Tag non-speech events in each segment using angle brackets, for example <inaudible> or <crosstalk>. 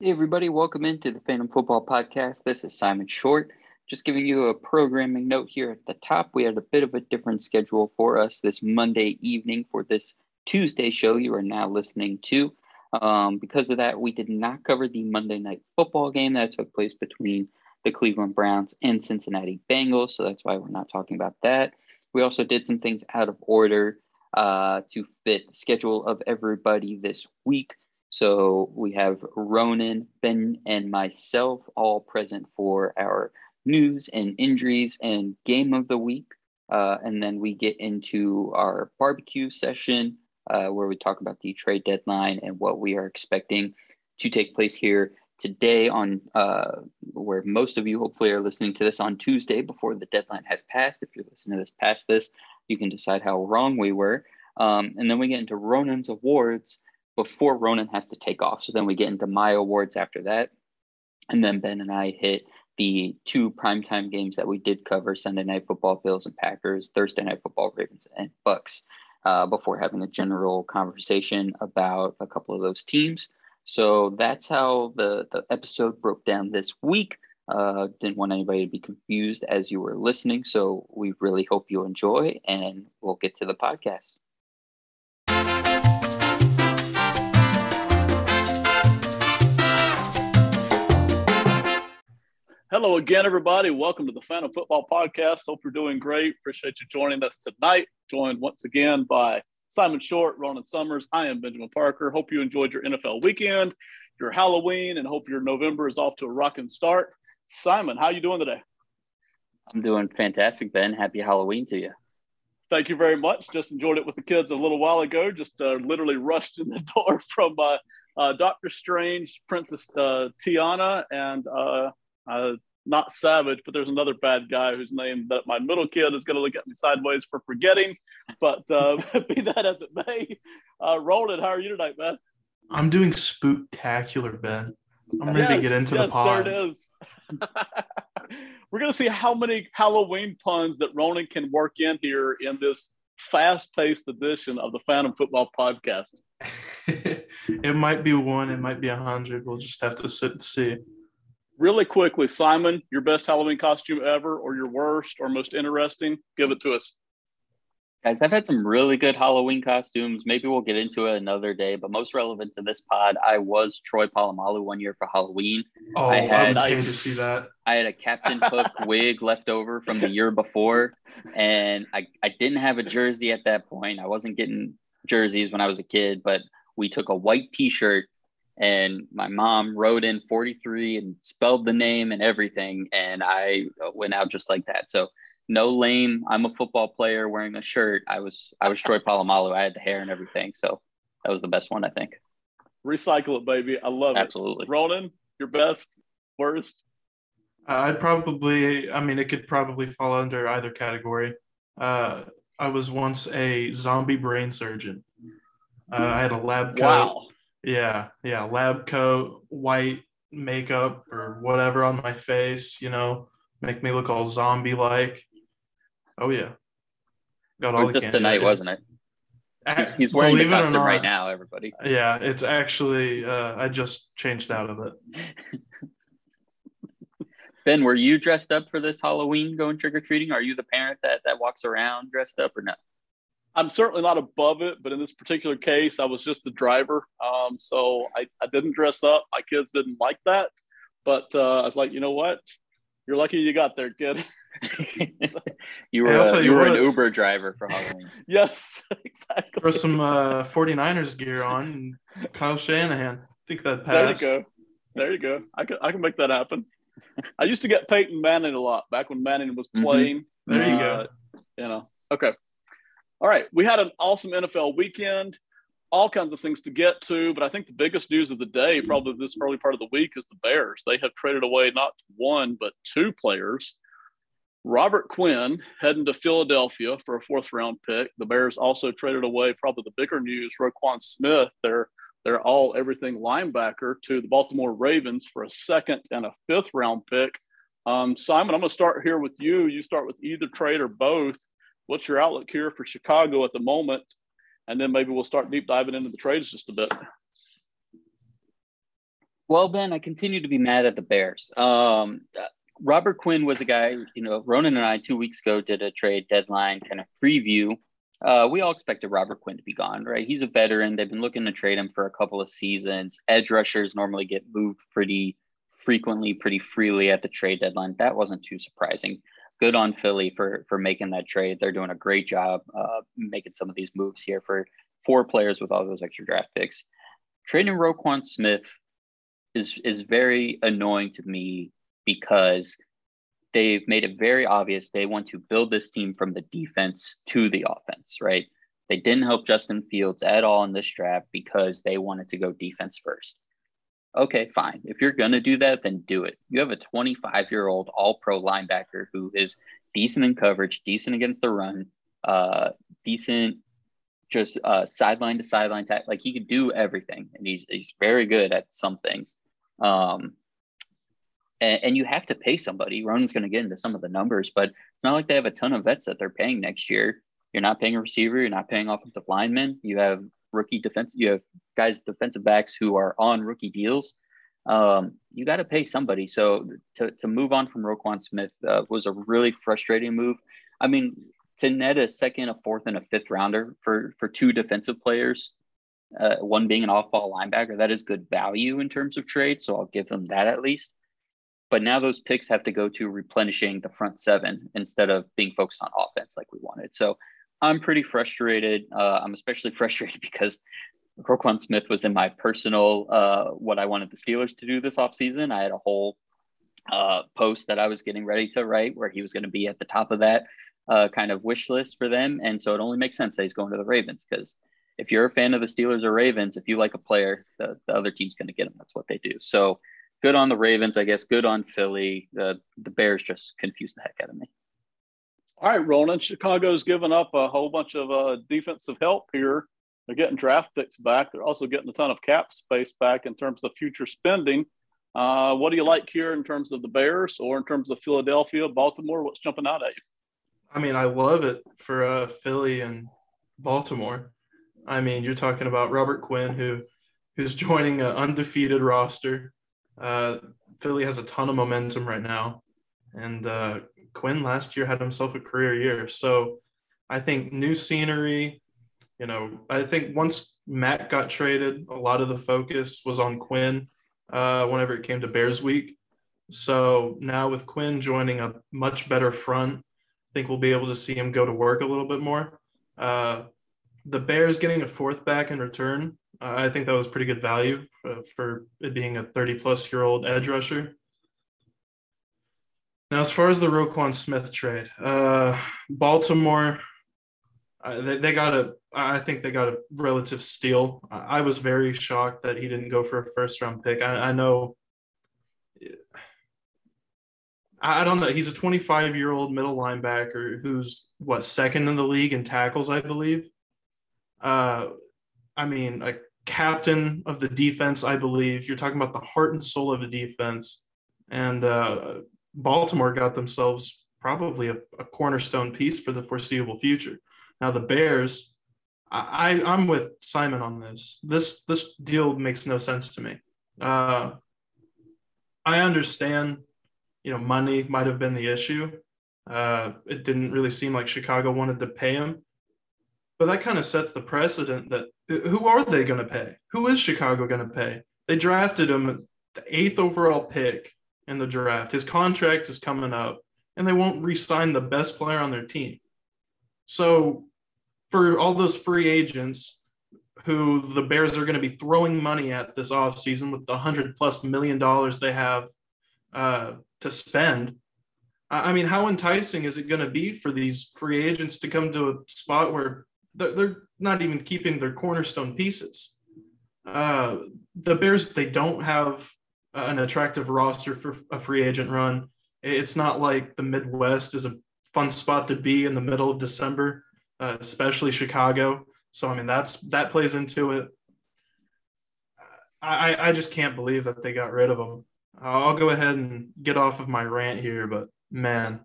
Hey, everybody, welcome into the Phantom Football Podcast. This is Simon Short. Just giving you a programming note here at the top. We had a bit of a different schedule for us this Monday evening for this Tuesday show you are now listening to. Um, because of that, we did not cover the Monday night football game that took place between the Cleveland Browns and Cincinnati Bengals. So that's why we're not talking about that. We also did some things out of order uh, to fit the schedule of everybody this week. So we have Ronan, Ben, and myself all present for our news and injuries and game of the week. Uh, and then we get into our barbecue session uh, where we talk about the trade deadline and what we are expecting to take place here today on uh, where most of you hopefully are listening to this on Tuesday before the deadline has passed. If you're listening to this past this, you can decide how wrong we were. Um, and then we get into Ronan's awards before Ronan has to take off. So then we get into my awards after that. And then Ben and I hit the two primetime games that we did cover Sunday night football, Bills and Packers, Thursday night football, Ravens and Bucs, uh, before having a general conversation about a couple of those teams. So that's how the, the episode broke down this week. Uh, didn't want anybody to be confused as you were listening. So we really hope you enjoy, and we'll get to the podcast. Hello again, everybody. Welcome to the Phantom Football Podcast. Hope you're doing great. Appreciate you joining us tonight. Joined once again by Simon Short, Ronan Summers. I am Benjamin Parker. Hope you enjoyed your NFL weekend, your Halloween, and hope your November is off to a rocking start. Simon, how are you doing today? I'm doing fantastic, Ben. Happy Halloween to you. Thank you very much. Just enjoyed it with the kids a little while ago. Just uh, literally rushed in the <laughs> door from uh, uh, Doctor Strange, Princess uh, Tiana, and uh, not Savage, but there's another bad guy whose name that my middle kid is going to look at me sideways for forgetting. But uh, <laughs> be that as it may, uh, Roland, how are you tonight, man? I'm doing spooktacular, Ben. I'm ready yes, to get into yes, the pod. There it is. <laughs> We're going to see how many Halloween puns that Ronan can work in here in this fast-paced edition of the Phantom Football Podcast. <laughs> it might be one, it might be a hundred. We'll just have to sit and see really quickly, Simon, your best Halloween costume ever, or your worst, or most interesting? Give it to us. Guys, I've had some really good Halloween costumes. Maybe we'll get into it another day, but most relevant to this pod, I was Troy Polamalu one year for Halloween. Oh, I had I to see that. I had a Captain Hook <laughs> wig left over from the year before, and I, I didn't have a jersey at that point. I wasn't getting jerseys when I was a kid, but we took a white T-shirt and my mom wrote in 43 and spelled the name and everything and i went out just like that. So no lame. I'm a football player wearing a shirt. I was i was troy polamalu. I had the hair and everything. So that was the best one i think. Recycle it baby. I love it. Absolutely. Ronan your best worst? I'd probably i mean it could probably fall under either category. Uh, i was once a zombie brain surgeon. Uh, i had a lab coat. Wow yeah, yeah, lab coat, white makeup or whatever on my face, you know, make me look all zombie like. Oh yeah, got all just tonight, wasn't it? He's, he's wearing Believe the costume not, right now, everybody. Yeah, it's actually uh, I just changed out of it. <laughs> ben, were you dressed up for this Halloween going trick or treating? Are you the parent that that walks around dressed up or no? I'm certainly not above it, but in this particular case, I was just the driver. Um, so I, I didn't dress up. My kids didn't like that. But uh, I was like, you know what? You're lucky you got there, kid. <laughs> <laughs> you were, hey, you, you were an Uber driver for Halloween. <laughs> yes, exactly. Throw some uh, 49ers gear on and Kyle Shanahan. I think that passed. There you go. There you go. I can, I can make that happen. I used to get Peyton Manning a lot back when Manning was mm-hmm. playing. Mm-hmm. There you uh, go. You know, okay. All right, we had an awesome NFL weekend, all kinds of things to get to, but I think the biggest news of the day, probably this early part of the week, is the Bears. They have traded away not one, but two players. Robert Quinn heading to Philadelphia for a fourth round pick. The Bears also traded away probably the bigger news, Roquan Smith, their their all everything linebacker, to the Baltimore Ravens for a second and a fifth round pick. Um, Simon, I'm going to start here with you. You start with either trade or both what's your outlook here for Chicago at the moment? And then maybe we'll start deep diving into the trades just a bit. Well, Ben, I continue to be mad at the Bears. Um, Robert Quinn was a guy, you know, Ronan and I two weeks ago did a trade deadline kind of preview. Uh, we all expected Robert Quinn to be gone, right? He's a veteran. They've been looking to trade him for a couple of seasons. Edge rushers normally get moved pretty frequently, pretty freely at the trade deadline. That wasn't too surprising. Good on Philly for for making that trade. They're doing a great job uh, making some of these moves here for four players with all those extra draft picks. Trading Roquan Smith is is very annoying to me because they've made it very obvious they want to build this team from the defense to the offense, right? They didn't help Justin Fields at all in this draft because they wanted to go defense first. Okay, fine. If you're going to do that, then do it. You have a 25 year old all pro linebacker who is decent in coverage, decent against the run, uh, decent just uh, sideline to sideline. like he could do everything, and he's, he's very good at some things. Um, and, and you have to pay somebody. Ronan's going to get into some of the numbers, but it's not like they have a ton of vets that they're paying next year. You're not paying a receiver. You're not paying offensive linemen. You have rookie defense. You have guys defensive backs who are on rookie deals. Um, you got to pay somebody. So to, to move on from Roquan Smith uh, was a really frustrating move. I mean, to net a second, a fourth, and a fifth rounder for for two defensive players, uh, one being an off-ball linebacker, that is good value in terms of trade. So I'll give them that at least. But now those picks have to go to replenishing the front seven instead of being focused on offense like we wanted. So I'm pretty frustrated. Uh, I'm especially <laughs> frustrated because Roquan Smith was in my personal uh, what I wanted the Steelers to do this offseason. I had a whole uh, post that I was getting ready to write where he was going to be at the top of that uh, kind of wish list for them. And so it only makes sense that he's going to the Ravens because if you're a fan of the Steelers or Ravens, if you like a player, the, the other team's going to get him. That's what they do. So good on the Ravens, I guess. Good on Philly. The the Bears just confused the heck out of me. All right, Ronan. Chicago's given up a whole bunch of uh, defensive help here. They're getting draft picks back. They're also getting a ton of cap space back in terms of future spending. Uh, what do you like here in terms of the Bears or in terms of Philadelphia, Baltimore? What's jumping out at you? I mean, I love it for uh, Philly and Baltimore. I mean, you're talking about Robert Quinn, who who's joining an undefeated roster. Uh, Philly has a ton of momentum right now, and uh, Quinn last year had himself a career year. So I think new scenery. You know, I think once Matt got traded, a lot of the focus was on Quinn. Uh, whenever it came to Bears Week, so now with Quinn joining a much better front, I think we'll be able to see him go to work a little bit more. Uh, the Bears getting a fourth back in return, uh, I think that was pretty good value for, for it being a 30 plus year old edge rusher. Now, as far as the Roquan Smith trade, uh, Baltimore, uh, they, they got a, I think they got a relative steal. I, I was very shocked that he didn't go for a first round pick. I, I know I don't know. He's a 25 year old middle linebacker who's what second in the league in tackles, I believe. Uh, I mean, a captain of the defense, I believe. You're talking about the heart and soul of the defense, and uh, Baltimore got themselves probably a, a, cornerstone piece for the foreseeable future. Now the Bears, I, I am with Simon on this. This this deal makes no sense to me. Uh, I understand you know, money might have been the issue. Uh, it didn't really seem like Chicago wanted to pay him. But that kind of sets the precedent that who are they going to pay? Who is Chicago going to pay? They drafted him the eighth overall pick in the draft. His contract is coming up, and they won't re sign the best player on their team. So, for all those free agents who the Bears are going to be throwing money at this offseason with the 100 plus million dollars they have uh, to spend. I mean, how enticing is it going to be for these free agents to come to a spot where they're, they're not even keeping their cornerstone pieces? Uh, the Bears, they don't have an attractive roster for a free agent run. It's not like the Midwest is a fun spot to be in the middle of December, uh, especially Chicago. So I mean, that's that plays into it. I I just can't believe that they got rid of him. I'll go ahead and get off of my rant here, but man,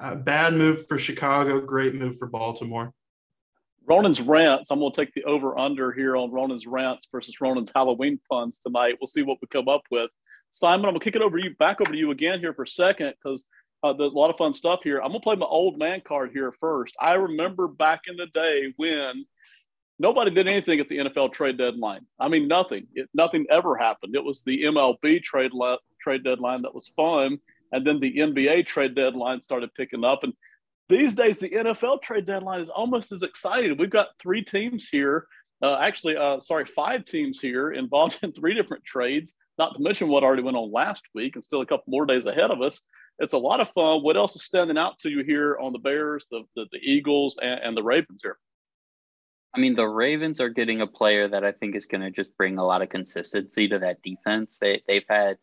uh, bad move for Chicago, great move for Baltimore. Ronan's rants. I'm going to take the over under here on Ronan's rants versus Ronan's Halloween puns tonight. We'll see what we come up with. Simon, I'm going to kick it over to you, back over to you again here for a second because uh, there's a lot of fun stuff here. I'm going to play my old man card here first. I remember back in the day when nobody did anything at the NFL trade deadline. I mean, nothing. It, nothing ever happened. It was the MLB trade le- trade deadline that was fun, and then the NBA trade deadline started picking up. And these days, the NFL trade deadline is almost as exciting. We've got three teams here. Uh, actually, uh, sorry, five teams here involved <laughs> in three different trades. Not to mention what already went on last week, and still a couple more days ahead of us. It's a lot of fun. What else is standing out to you here on the Bears, the the, the Eagles, and, and the Ravens here? I mean, the Ravens are getting a player that I think is going to just bring a lot of consistency to that defense. They they've had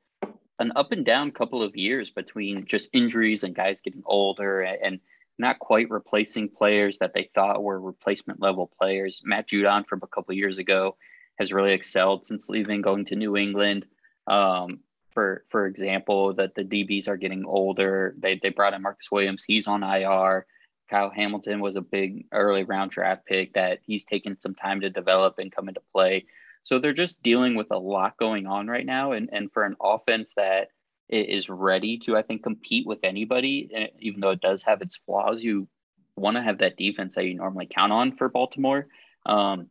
an up and down couple of years between just injuries and guys getting older and not quite replacing players that they thought were replacement level players. Matt Judon from a couple years ago has really excelled since leaving, going to New England. Um, for for example, that the DBs are getting older. They they brought in Marcus Williams. He's on IR. Kyle Hamilton was a big early round draft pick that he's taken some time to develop and come into play. So they're just dealing with a lot going on right now. And, and for an offense that is ready to, I think, compete with anybody, eh, even though it does have its flaws, you want to have that defense that you normally count on for Baltimore. Um,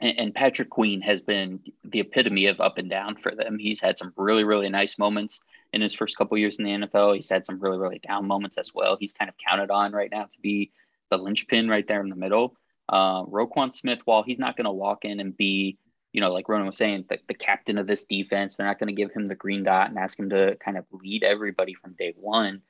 and, and Patrick Queen has been the epitome of up and down for them. He's had some really, really nice moments in his first couple years in the NFL. He's had some really, really down moments as well. He's kind of counted on right now to be the linchpin right there in the middle. Uh, Roquan Smith, while he's not going to walk in and be, you know, like Ronan was saying, the, the captain of this defense, they're not going to give him the green dot and ask him to kind of lead everybody from day one.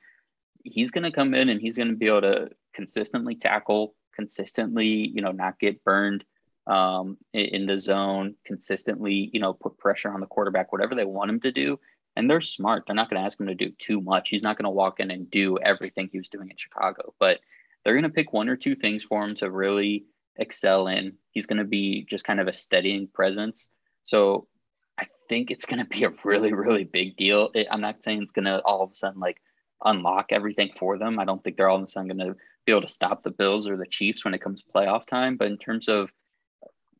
He's going to come in and he's going to be able to consistently tackle, consistently, you know, not get burned um, in, in the zone, consistently, you know, put pressure on the quarterback, whatever they want him to do and they're smart. They're not going to ask him to do too much. He's not going to walk in and do everything he was doing in Chicago, but they're going to pick one or two things for him to really excel in. He's going to be just kind of a steadying presence. So I think it's going to be a really, really big deal. It, I'm not saying it's going to all of a sudden like unlock everything for them. I don't think they're all of a sudden going to be able to stop the Bills or the Chiefs when it comes to playoff time. But in terms of,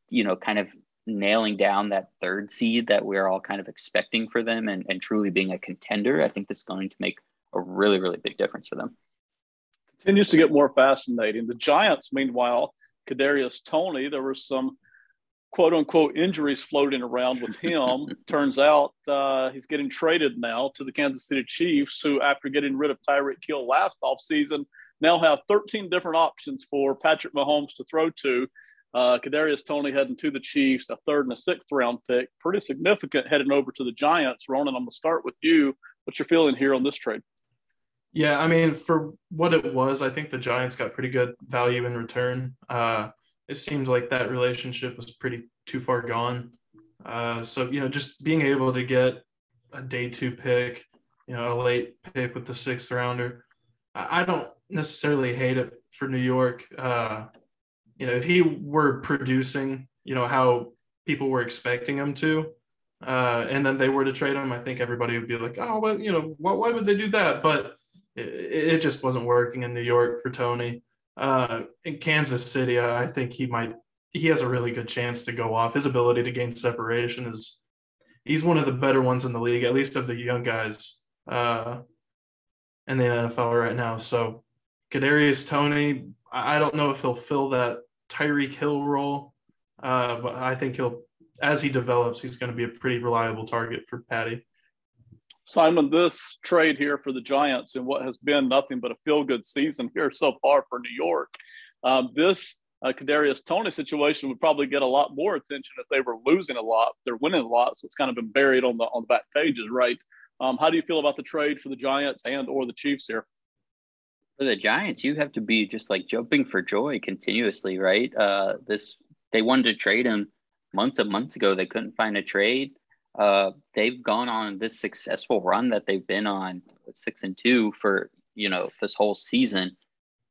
you know, kind of nailing down that third seed that we're all kind of expecting for them and, and truly being a contender, I think this is going to make a really, really big difference for them. Continues to get more fascinating. The Giants, meanwhile, Kadarius Toney, there were some quote unquote injuries floating around with him. <laughs> Turns out uh, he's getting traded now to the Kansas City Chiefs, who, after getting rid of Tyreek Hill last offseason, now have 13 different options for Patrick Mahomes to throw to. Uh, Kadarius Toney heading to the Chiefs, a third and a sixth round pick, pretty significant heading over to the Giants. Ronan, I'm going to start with you. What's your feeling here on this trade? Yeah, I mean, for what it was, I think the Giants got pretty good value in return. Uh, it seems like that relationship was pretty too far gone. Uh, so you know, just being able to get a day two pick, you know, a late pick with the sixth rounder, I, don't necessarily hate it for New York. Uh, you know, if he were producing, you know, how people were expecting him to, uh, and then they were to trade him, I think everybody would be like, oh, well, you know, why, why would they do that? But it, it, just wasn't working in New York for Toney. Uh, in Kansas City, I think he might, he has a really good chance to go off. His ability to gain separation is, he's one of the better ones in the league, at least of the young guys uh, in the NFL right now. So Kadarius Toney, I don't know if he'll fill that Tyreek Hill role, uh, but I think he'll, as he develops, he's going to be a pretty reliable target for Patty. Simon, this trade here for the Giants in what has been nothing but a feel good season here so far for New York, um, this uh, Kadarius Toney situation would probably get a lot more attention if they were losing a lot. They're winning a lot, so it's kind of been buried on the on the back pages, right? Um, how do you feel about the trade for the Giants and or the Chiefs here? For the Giants, you have to be just like jumping for joy continuously, right? Uh, this they wanted to trade him months and months ago. They couldn't find a trade. Uh, they've gone on this successful run that they've been on with six and two for you know this whole season,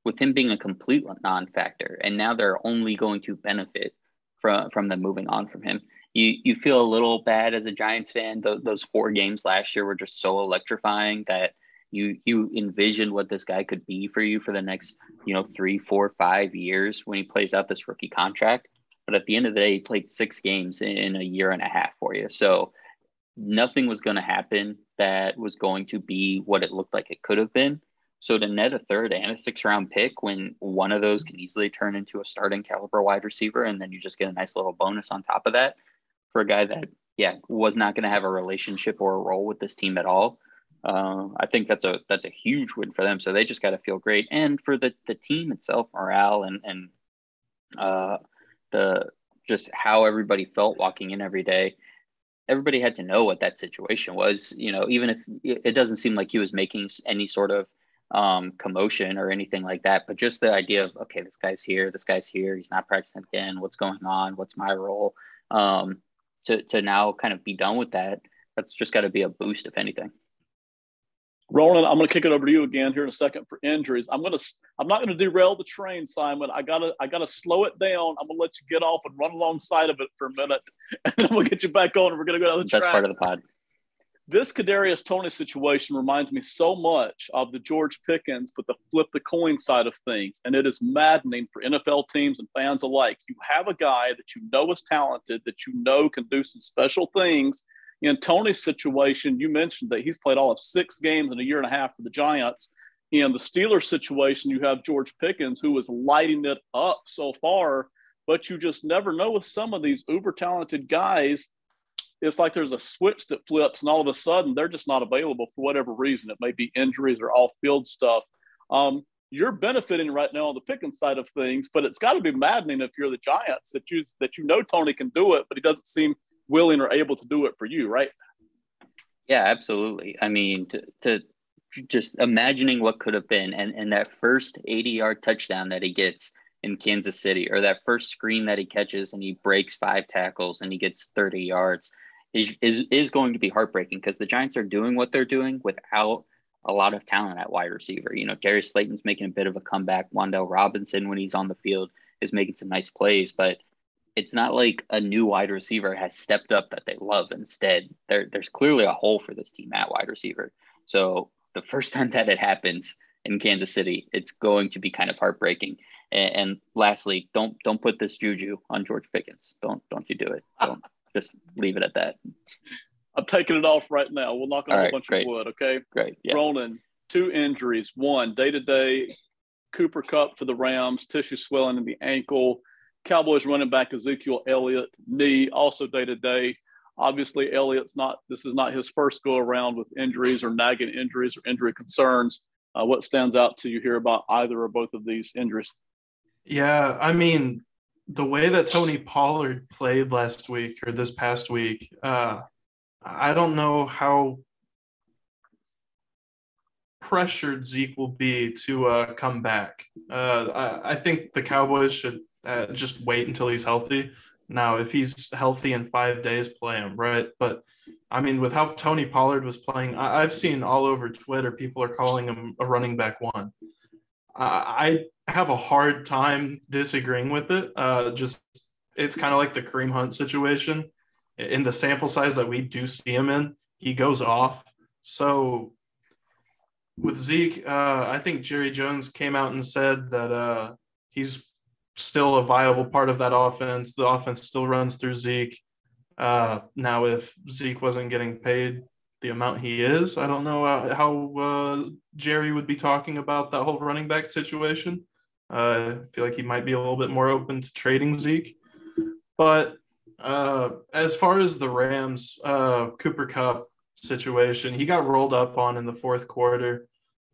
with him being a complete non-factor, and now they're only going to benefit from from them moving on from him. You you feel a little bad as a Giants fan. those four games last year were just so electrifying that You you envision what this guy could be for you for the next you know three, four, five years when he plays out this rookie contract. But at the end of the day, he played six games in a year and a half for you. So nothing was going to happen that was going to be what it looked like it could have been. So to net a third and a six round pick when one of those can easily turn into a starting caliber wide receiver, and then you just get a nice little bonus on top of that for a guy that, yeah, was not going to have a relationship or a role with this team at all. Uh, I think that's a that's a huge win for them. So they just got to feel great, and for the the team itself, morale and and uh, the just how everybody felt walking in every day everybody had to know what that situation was. You know, even if it doesn't seem like he was making any sort of um, commotion or anything like that, but just the idea of okay, this guy's here, this guy's here, he's not practicing again. What's going on? What's my role? Um, to to now kind of be done with that. That's just got to be a boost, if anything. Roland, I'm going to kick it over to you again here in a second for injuries. I'm going to I'm not going to derail the train, Simon. I gotta I gotta slow it down. I'm going to let you get off and run alongside of it for a minute, <laughs> and then we'll get you back on. and We're going to go down the Best part of the pod. This Kadarius Toney situation reminds me so much of the George Pickens, but the flip the coin side of things, and it is maddening for NFL teams and fans alike. You have a guy that you know is talented, that you know can do some special things in Toney's situation, you mentioned that he's played all of six games in a year and a half for the Giants. In the Steelers situation, you have George Pickens, who is lighting it up so far, but you just never know with some of these uber talented guys. It's like there's a switch that flips, and all of a sudden they're just not available for whatever reason. It may be injuries or off field stuff. Um, you're benefiting right now on the Pickens side of things, but it's got to be maddening if you're the Giants that you that you know Tony can do it, but he doesn't seem willing or able to do it for you, right? Yeah, absolutely. I mean, to, to just imagining what could have been, and and that first 80 yard touchdown that he gets in Kansas City, or that first screen that he catches and he breaks five tackles and he gets 30 yards, is is is going to be heartbreaking because the Giants are doing what they're doing without a lot of talent at wide receiver. You know, Darius Slayton's making a bit of a comeback. Wan'Dale Robinson, when he's on the field, is making some nice plays, but it's not like a new wide receiver has stepped up that they love. Instead, there, there's clearly a hole for this team at wide receiver. So the first <laughs> time that it happens in Kansas City, it's going to be kind of heartbreaking. And, and lastly, don't don't put this juju on George Pickens. Don't don't you do it. <laughs> Don't just leave it at that. I'm taking it off right now. We'll knock on right, a bunch great. of wood. Okay. Great. Yeah. Ronan, two injuries. One day to day, Cooper Kupp for the Rams, tissue swelling in the ankle. Cowboys running back Ezekiel Elliott, knee, also day to day. Obviously, Elliott's not, this is not his first go around with injuries or nagging injuries or injury concerns. Uh, what stands out to you here about either or both of these injuries? Yeah, I mean, the way that Tony Pollard played last week or this past week, uh, I don't know how pressured Zeke will be to uh, come back. Uh, I, I, think the Cowboys should uh, just wait until he's healthy. Now, if he's healthy in five days, play him, right? But I mean, with how Tony Pollard was playing, I- have seen all over Twitter people are calling him a running back one. I have a hard time disagreeing with it. Uh, just it's kind of like the Kareem Hunt situation. In the sample size that we do see him in, he goes off. So with Zeke, uh, I think Jerry Jones came out and said that uh, he's still a viable part of that offense. The offense still runs through Zeke. Uh, now, if Zeke wasn't getting paid the amount he is, I don't know uh, how uh, Jerry would be talking about that whole running back situation. Uh, I feel like he might be a little bit more open to trading Zeke. But uh, as far as the Rams, uh, Cooper Kupp situation, he got rolled up on in the fourth quarter.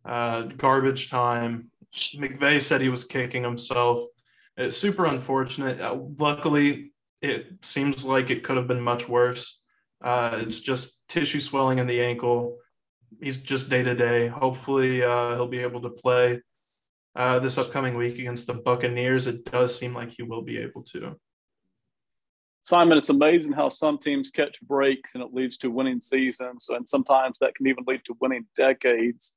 garbage time. McVay said he was kicking himself. It's super unfortunate. Uh, luckily, it seems like it could have been much worse. Uh, it's just tissue swelling in the ankle. He's just day to day. Hopefully, uh, he'll be able to play uh, this upcoming week against the Buccaneers. It does seem like he will be able to. Simon, it's amazing how some teams catch breaks and it leads to winning seasons, and sometimes that can even lead to winning decades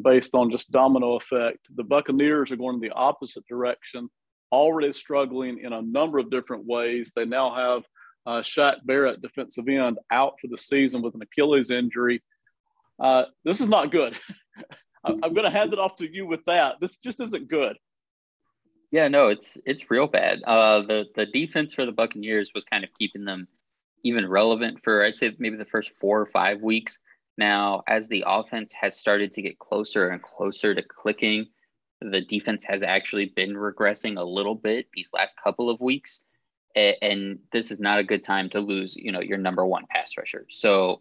based on just domino effect. The Buccaneers are going in the opposite direction already struggling in a number of different ways. They now have uh, Shaq Barrett, defensive end, out for the season with an Achilles injury. Uh, this is not good. <laughs> I'm going to hand it off to you with that. This just isn't good. Yeah, no, it's it's real bad. Uh, the the defense for the Buccaneers was kind of keeping them even relevant for I'd say maybe the first four or five weeks. Now, as the offense has started to get closer and closer to clicking, the defense has actually been regressing a little bit these last couple of weeks. And this is not a good time to lose, you know, your number one pass rusher. So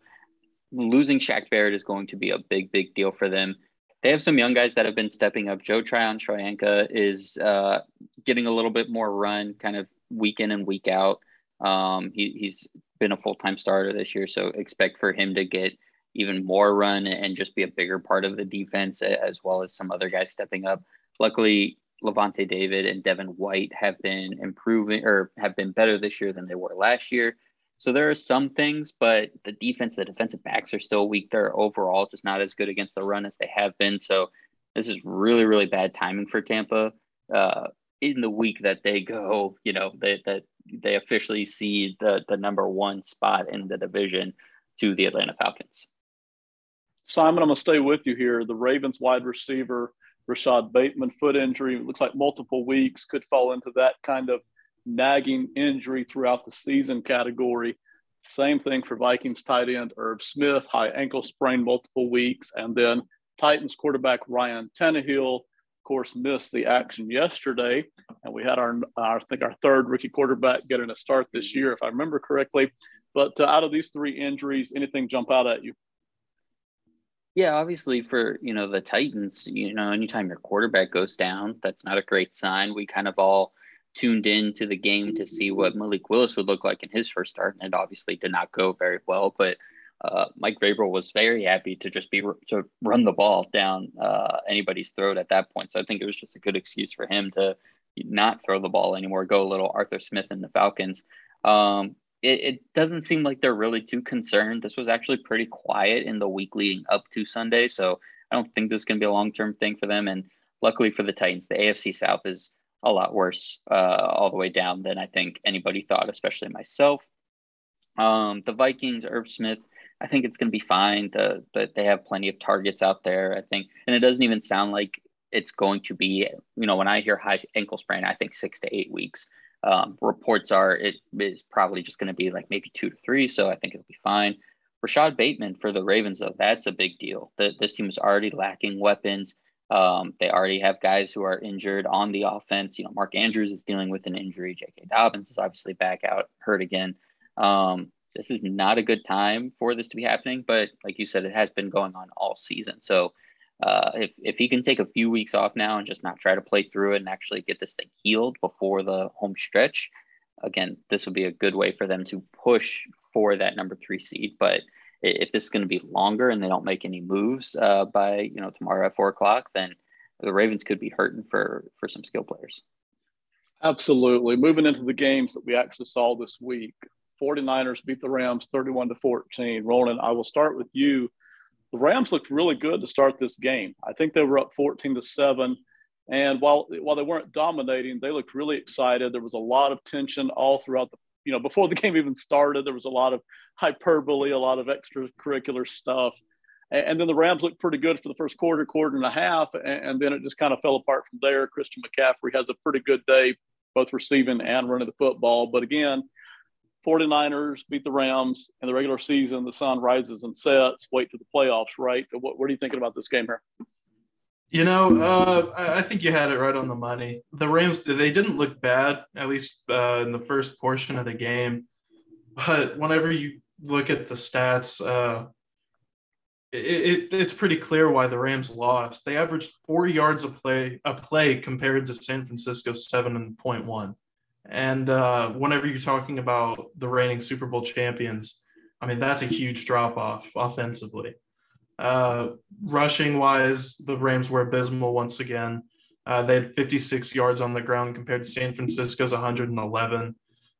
losing Shaq Barrett is going to be a big, big deal for them. They have some young guys that have been stepping up. Joe Tryon-Shoyinka is uh, getting a little bit more run, kind of week in and week out. Um, he, he's been a full time starter this year, so expect for him to get even more run and just be a bigger part of the defense, as well as some other guys stepping up. Luckily, Lavonte David and Devin White have been improving or have been better this year than they were last year. So there are some things, but the defense, the defensive backs are still weak. They're overall just not as good against the run as they have been. So this is really, really bad timing for Tampa. Uh, in the week that they go, you know, they, that they officially see the the number one spot in the division to the Atlanta Falcons. Simon, I'm gonna stay with you here. The Ravens wide receiver Rashod Bateman foot injury looks like multiple weeks could fall into that kind of nagging injury throughout the season category. Same thing for Vikings tight end Irv Smith, high ankle sprain, multiple weeks, and then Titans quarterback Ryan Tannehill of course, missed the action yesterday, and we had our, I think, our third rookie quarterback getting a start this year, if I remember correctly. But uh, out of these three injuries, anything jump out at you? Yeah, obviously for you know the Titans, you know, anytime your quarterback goes down, that's not a great sign. We kind of all tuned in to the game to see what Malik Willis would look like in his first start, and it obviously did not go very well. But uh, Mike Vrabel was very happy to just be to run the ball down uh, anybody's throat at that point. So I think it was just a good excuse for him to not throw the ball anymore, go a little Arthur Smith and the Falcons. Um, it, it, doesn't seem like they're really too concerned. This was actually pretty quiet in the week leading up to Sunday, so I don't think this is going to be a long term thing for them. And luckily for the Titans, the AFC South is a lot worse uh, all the way down than I think anybody thought, especially myself. Um, the Vikings, Irv Smith I think it's going to be fine. The, the, they have plenty of targets out there, I think. And it doesn't even sound like it's going to be, you know, when I hear high ankle sprain, I think six to eight weeks. Um, reports are it is probably just going to be like maybe two to three. So I think it'll be fine. Rashod Bateman for the Ravens, though, that's a big deal. The, this team is already lacking weapons. Um, they already have guys who are injured on the offense. You know, Mark Andrews is dealing with an injury. J.K. Dobbins is obviously back out, hurt again. Um, this is not a good time for this to be happening. But like you said, it has been going on all season. So uh, if if he can take a few weeks off now and just not try to play through it and actually get this thing healed before the home stretch, again, this would be a good way for them to push for that number three seed. But if this is going to be longer and they don't make any moves uh, by you know tomorrow at four o'clock, then the Ravens could be hurting for for some skill players. Absolutely. Moving into the games that we actually saw this week, 49ers beat the Rams 31 to 14. Roland, I will start with you. The Rams looked really good to start this game. I think they were up 14 to 7. And while while they weren't dominating, they looked really excited. There was a lot of tension all throughout the you know, before the <laughs> game even started, there was a lot of hyperbole, a lot of extracurricular stuff. And, and then the Rams looked pretty good for the first quarter, quarter and a half, and, and then it just kind of fell apart from there. Christian McCaffrey has a pretty good day, both receiving and running the football. But again, 49ers beat the Rams in the regular season. The sun rises and sets. Wait to the playoffs, right? What, what are you thinking about this game here? You know, uh, I think you had it right on the money. The Rams, they didn't look bad, at least uh, in the first portion of the game. But whenever you look at the stats, uh, it, it, it's pretty clear why the Rams lost. They averaged four yards a play a play compared to San Francisco's seven point one. And uh, whenever you're talking about the reigning Super Bowl champions, I mean, that's a huge drop off offensively. Uh, rushing wise, the Rams were abysmal once again. Uh, they had 56 yards on the ground compared to San Francisco's 111.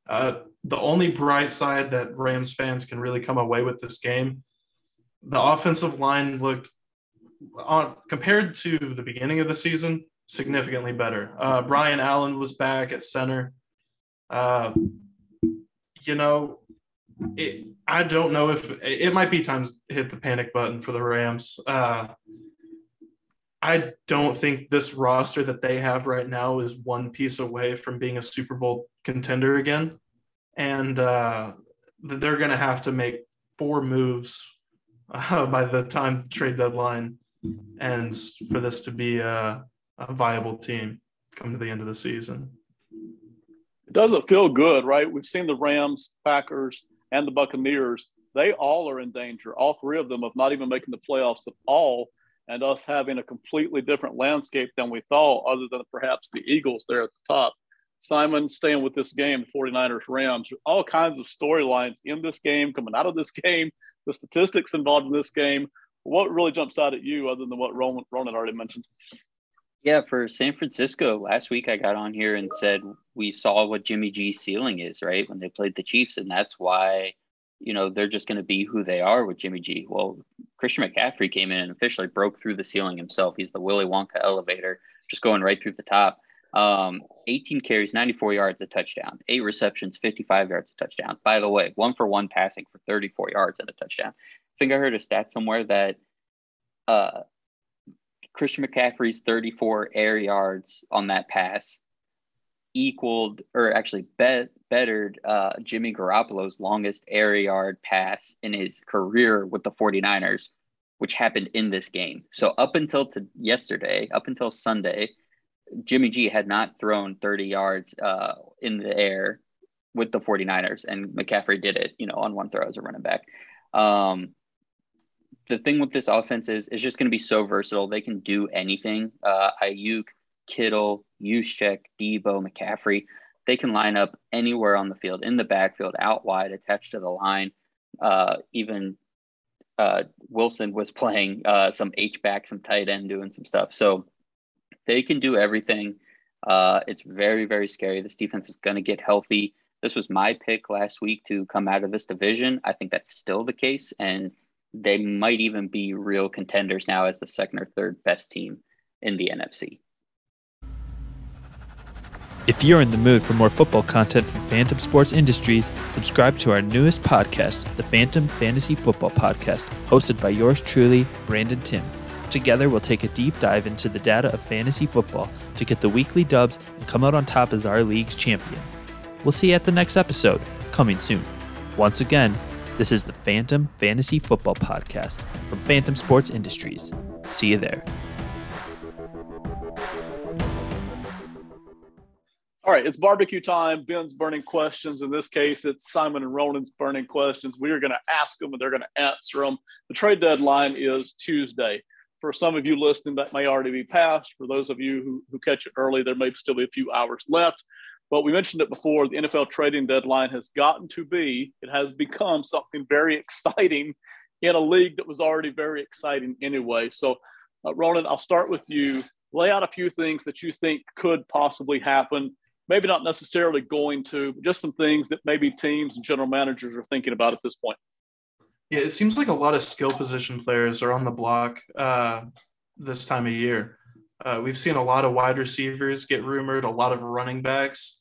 Uh, the only bright side that Rams fans can really come away with this game, the offensive line looked on compared to the beginning of the season significantly better. Uh, Brian Allen was back at center. Uh, you know, it, I don't know if it might be time to hit the panic button for the Rams. Uh, I don't think this roster that they have right now is one piece away from being a Super Bowl contender again. And uh, they're going to have to make four moves uh, by the time trade deadline ends for this to be a, a viable team come to the end of the season. It doesn't feel good, right? We've seen the Rams, Packers, and the Buccaneers. They all are in danger, all three of them, of not even making the playoffs at all, and us having a completely different landscape than we thought, other than perhaps the Eagles there at the top. Simon staying with this game, 49ers Rams, all kinds of storylines in this game, coming out of this game, the statistics involved in this game. What really jumps out at you other than what Ronan already mentioned? Yeah, for San Francisco, last week I got on here and said we saw what Jimmy G's ceiling is, right? When they played the Chiefs, and that's why, you know, they're just going to be who they are with Jimmy G. Well, Christian McCaffrey came in and officially broke through the ceiling himself. He's the Willy Wonka elevator, just going right through the top. Um, 18 carries, 94 yards, a touchdown. Eight receptions, 55 yards, a touchdown. By the way, one for one passing for 34 yards and a touchdown. I think I heard a stat somewhere that uh, Christian McCaffrey's 34 air yards on that pass equaled, or actually bet, bettered uh, Jimmy Garoppolo's longest air yard pass in his career with the 49ers, which happened in this game. So up until to yesterday, up until Sunday, Jimmy G had not thrown 30 yards uh, in the air with the 49ers, and McCaffrey did it, you know, on one throw as a running back. Um, the thing with this offense is it's just going to be so versatile. They can do anything. Uh, Aiyuk, Kittle, Juszczyk, Deebo, McCaffrey, they can line up anywhere on the field, in the backfield, out wide, attached to the line. Uh, even uh, Wilson was <laughs> playing uh, some H back, some tight end, doing some stuff. So they can do everything. Uh, it's very, very scary. This defense is going to get healthy. This was my pick last week to come out of this division. I think that's still the case. And they might even be real contenders now as the second or third best team in the NFC. If you're in the mood for more football content from Phantom Sports Industries, subscribe to our newest podcast, the Phantom Fantasy Football Podcast, hosted by yours truly, Brandon Tim. Together, we'll take a deep dive into the data of fantasy football to get the weekly dubs and come out on top as our league's champion. We'll see you at the next episode, coming soon. Once again, this is the Phantom Fantasy Football Podcast from Phantom Sports Industries. See you there. All right, it's barbecue time. Ben's burning questions. In this case, it's Simon and Ronan's burning questions. We are going to ask them and they're going to answer them. The trade deadline is Tuesday. For some of you listening, that may already be passed. For those of you who, who catch it early, there may still be a few hours left. But we mentioned it before the NFL trading deadline has gotten to be, it has become something very exciting in a league that was already very exciting anyway. So, uh, Ronan, I'll start with you. Lay out a few things that you think could possibly happen. Maybe not necessarily going to, but just some things that maybe teams and general managers are thinking about at this point. Yeah, it seems like a lot of skill position players are on the block uh, this time of year. Uh, we've seen a lot of wide receivers get rumored, a lot of running backs.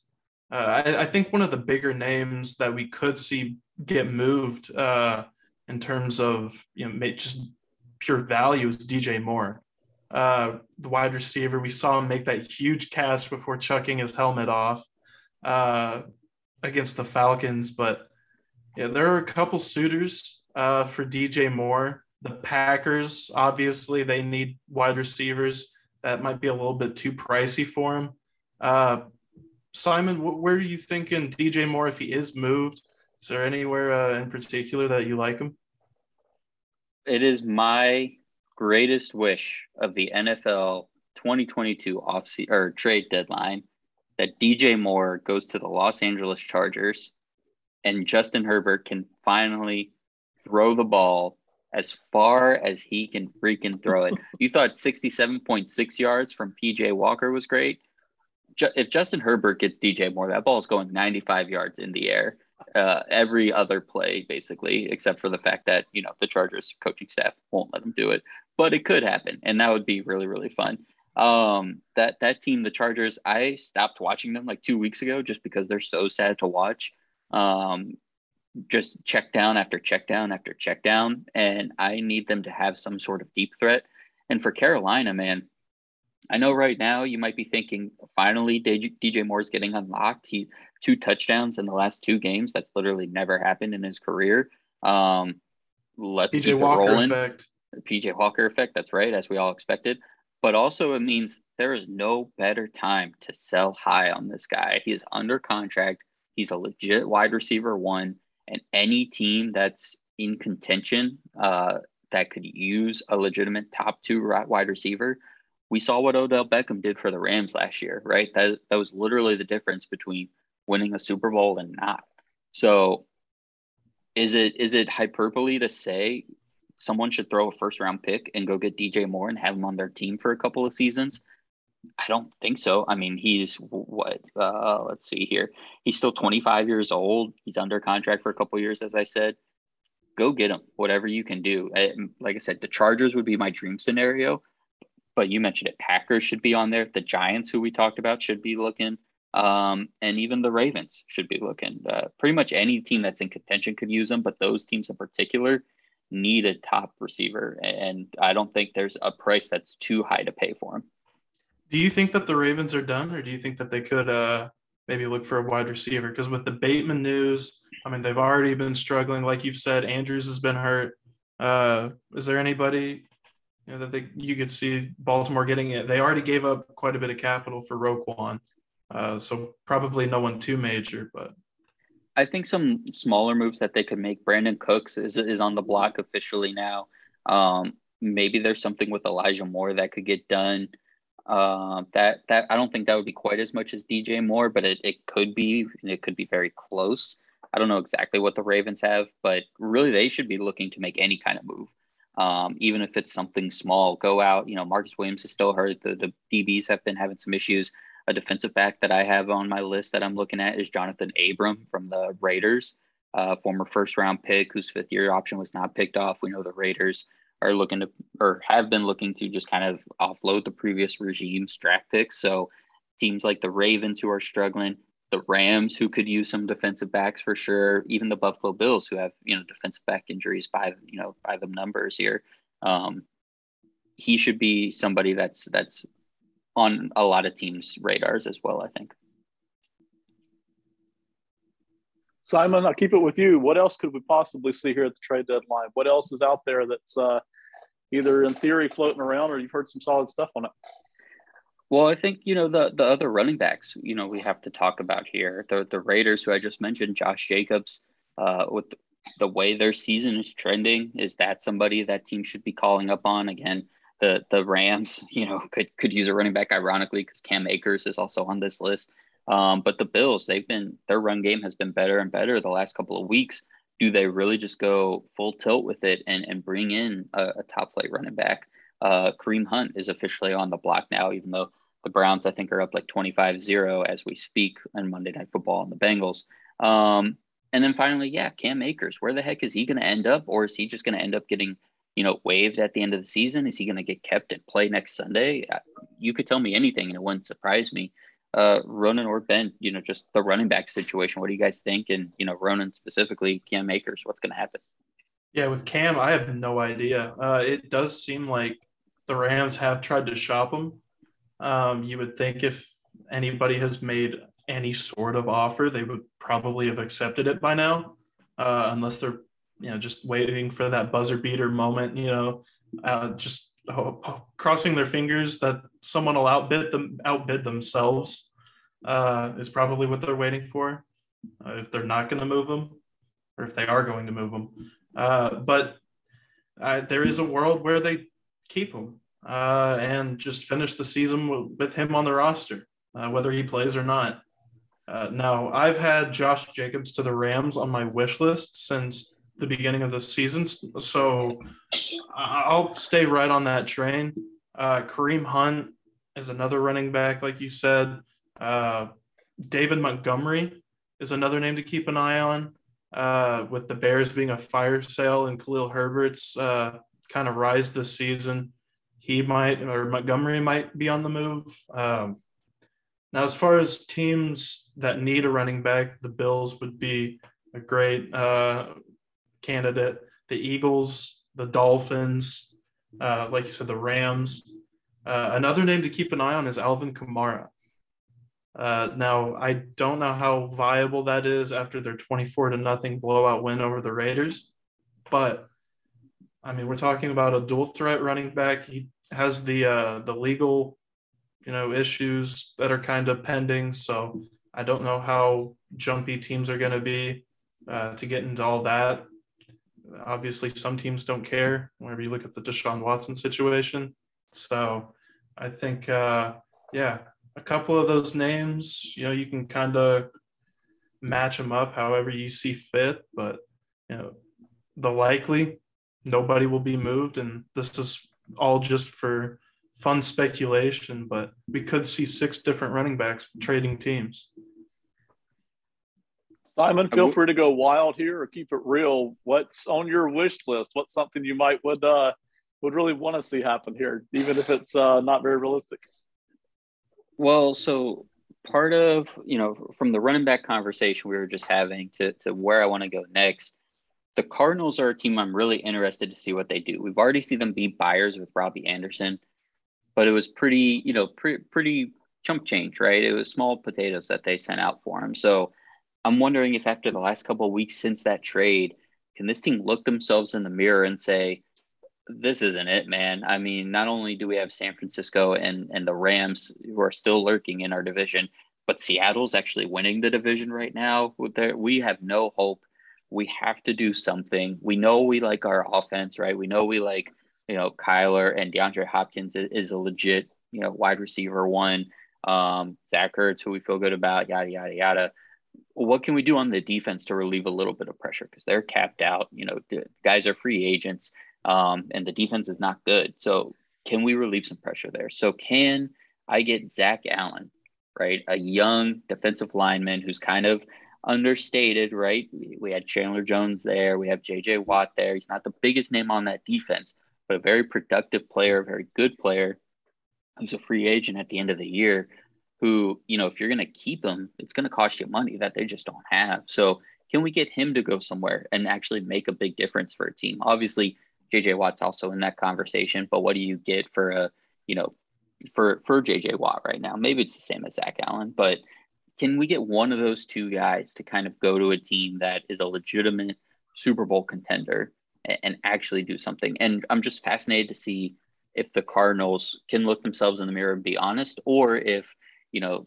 Uh, I, I, think one of the bigger names that we could see get moved uh, in terms of you know just pure value is DJ Moore, uh, the wide receiver. We saw him make that huge catch before chucking his helmet off uh, against the Falcons, but yeah, there are a couple suitors uh, for DJ Moore. The Packers, obviously, they need wide receivers. That might be a little bit too pricey for him. Simon, where are you thinking DJ Moore if he is moved? Is there anywhere uh, in particular that you like him? It is my greatest wish of the NFL 2022 off or trade deadline that DJ Moore goes to the Los Angeles Chargers and Justin Herbert can finally throw the ball as far as he can freaking throw it. <laughs> you thought 67.6 yards from PJ Walker was great if Justin Herbert gets DJ Moore, that ball is going 95 yards in the air. Uh, every other play, basically, except for the fact that you know the Chargers coaching staff won't let him do it, but it could happen, and that would be really really fun. Um, that that team, the Chargers, I stopped watching them like two weeks ago just because they're so sad to watch. Um, just check down after check down after check down, and I need them to have some sort of deep threat. And for Carolina, man, I know right now you might be thinking, finally, DJ Moore's getting unlocked. He two touchdowns in the last two games. That's literally never happened in his career. Um, let's PJ keep Walker it rolling. Effect. PJ Walker effect. That's right, as we all expected. But also, it means there is no better time to sell high on this guy. He is under contract. He's a legit wide receiver one, and any team that's in contention uh, that could use a legitimate top two wide receiver. We saw what Odell Beckham did for the Rams last year, right? That that was literally the difference between winning a Super Bowl and not. So is it is it hyperbole to say someone should throw a first round pick and go get DJ Moore and have him on their team for a couple of seasons? I don't think so. I mean, he's what? Uh, let's see here. He's still 25 years old. He's under contract for a couple years, as I said. Go get him. Whatever you can do. Like I said, the Chargers would be my dream scenario. But you mentioned it. Packers should be on there. The Giants, who we talked about, should be looking. Um, and even the Ravens should be looking. Uh, pretty much any team that's in contention could use them, but those teams in particular need a top receiver. And I don't think there's a price that's too high to pay for him. Do you think that the Ravens are done, or do you think that they could uh, maybe look for a wide receiver? Because with the Bateman news, I mean, they've already been struggling. Like you've said, Andrews has been hurt. Uh, is there anybody you know, that they, you could see Baltimore getting it? They already gave up quite a bit of capital for Roquan. Uh, so probably no one too major, but I think some smaller moves that they could make. Brandin Cooks is is on the block officially now. Um, maybe there's something with Elijah Moore that could get done. Uh, that that I don't think that would be quite as much as DJ Moore, but it, it could be. It could be very close. I don't know exactly what the Ravens have, but really they should be looking to make any kind of move. Um, even if it's something small, go out. You know, Marcus Williams is still hurt. The, the DBs have been having some issues. A defensive back that I have on my list that I'm looking at is Johnathan Abram from the Raiders, uh, former first round pick whose fifth year option was not picked off. We know the Raiders are looking to or have been looking to just kind of offload the previous regime's draft picks. So teams like the Ravens who are struggling, the Rams who could use some defensive backs for sure, even the Buffalo Bills who have you know defensive back injuries by you know by the numbers here. Um, he should be somebody that's that's on a lot of teams' radars as well, I think. Simon, I'll keep it with you. What else could we possibly see here at the trade deadline? What else is out there that's uh, either in theory floating around or you've heard some solid stuff on it? Well, I think you know the the other running backs. You know we have to talk about here the the Raiders, who I just mentioned, Josh Jacobs. Uh, with the, way their season is trending, is that somebody that team should be calling up on again? the the Rams, <laughs> you know, could could use a running back ironically because Cam Akers is also on this list. Um, but the Bills, they've been their run game has been better and better the last couple of weeks. Do they really just go full tilt with it and and bring in a, a top flight running back? Uh, Kareem Hunt is officially on the block now, even though the Browns I think are up like 25-0 as we speak on Monday Night Football and the Bengals. Um, and then finally, yeah, Cam Akers. Where the heck is he going to end up, or is he just going to end up getting you know, waived at the end of the season? Is he going to get kept and play next Sunday? You could tell me anything and it wouldn't surprise me. Uh, Ronan or Ben, you know, just the running back situation. What do you guys think? And, you know, Ronan specifically, Cam Akers, what's going to happen? Yeah, with Cam, I have no idea. Uh, it does seem like the Rams have tried to shop him. Um, you would think if anybody has made any sort of offer, they would probably have accepted it by now, uh, unless they're you know just waiting for that buzzer beater moment you know uh, just crossing their fingers that someone will outbid them outbid themselves uh, is probably what they're waiting for uh, if they're not going to move them or if they are going to move them uh, but uh, there is a world where they keep him uh, and just finish the season with him on the roster whether he plays or not now i've had josh jacobs to the rams on my wish list since the beginning of the season. So I'll stay right on that train. Uh, Kareem Hunt is another running back, like you said. Uh, David Montgomery is another name to keep an eye on. Uh, with the Bears being a fire sale and Khalil Herbert's uh, kind of rise this season, he might or Montgomery might be on the move. Um, now, as far as teams that need a running back, the Bills would be a great uh, candidate. The Eagles, the Dolphins, uh, like you said, the Rams. Uh, another name to keep an eye on is Alvin Kamara. Uh, now, I don't know how viable that is after their 24 to nothing blowout win over the Raiders, but I mean, we're talking about a dual threat running back. He has the uh, the legal, you know, issues that are kind of pending. So I don't know how jumpy teams are going to be uh, to get into all that. Obviously, some teams don't care. Whenever you look at the Deshaun Watson situation, so I think, uh, yeah, a couple of those names, you know, you can kind of match them up however you see fit, but you know, the likely nobody will be moved, and this is all just for fun speculation. But we could see six different running backs trading teams. Simon, feel free to go wild here or keep it real. What's on your wish list? What's something you might would uh, would really want to see happen here, even if it's uh, not very realistic? Well, so part of you know from the running back conversation we were just having to to where I want to go next. The Cardinals are a team I'm really interested to see what they do. We've already seen them be buyers with Robbie Anderson, but it was pretty, you know, pretty pretty chump change, right? It was small potatoes that they sent out for him. So I'm wondering if after the last couple of weeks since that trade, can this team look themselves in the mirror and say, this isn't it, man. I mean, not only do we have San Francisco and and the Rams who are still lurking in our division, but Seattle's actually winning the division right now. With their we have no hope. We have to do something. We know we like our offense, right? We know we like, you know, Kyler and DeAndre Hopkins is a legit, you know, wide receiver one. Um, Zach Ertz, who we feel good about, yada yada yada. What can we do on the defense to relieve a little bit of pressure because they're capped out? You know, the guys are free agents um, and the defense is not good. So can we relieve some pressure there? So can I get Zach Allen, right, a young defensive lineman who's kind of understated, right? We had Chandler Jones there, we have J.J. Watt there. He's not the biggest name on that defense, but a very productive player, a very good player who's a free agent at the end of the year. Who, you know, if you're going to keep him, it's going to cost you money that they just don't have. So, can we get him to go somewhere and actually make a big difference for a team? Obviously, JJ Watt's also in that conversation, but what do you get for a, you know, for for JJ Watt right now? Maybe it's the same as Zach Allen, but can we get one of those two guys to kind of go to a team that is a legitimate Super Bowl contender and, and actually do something? And I'm just fascinated to see if the Cardinals can look themselves in the mirror and be honest, or if you know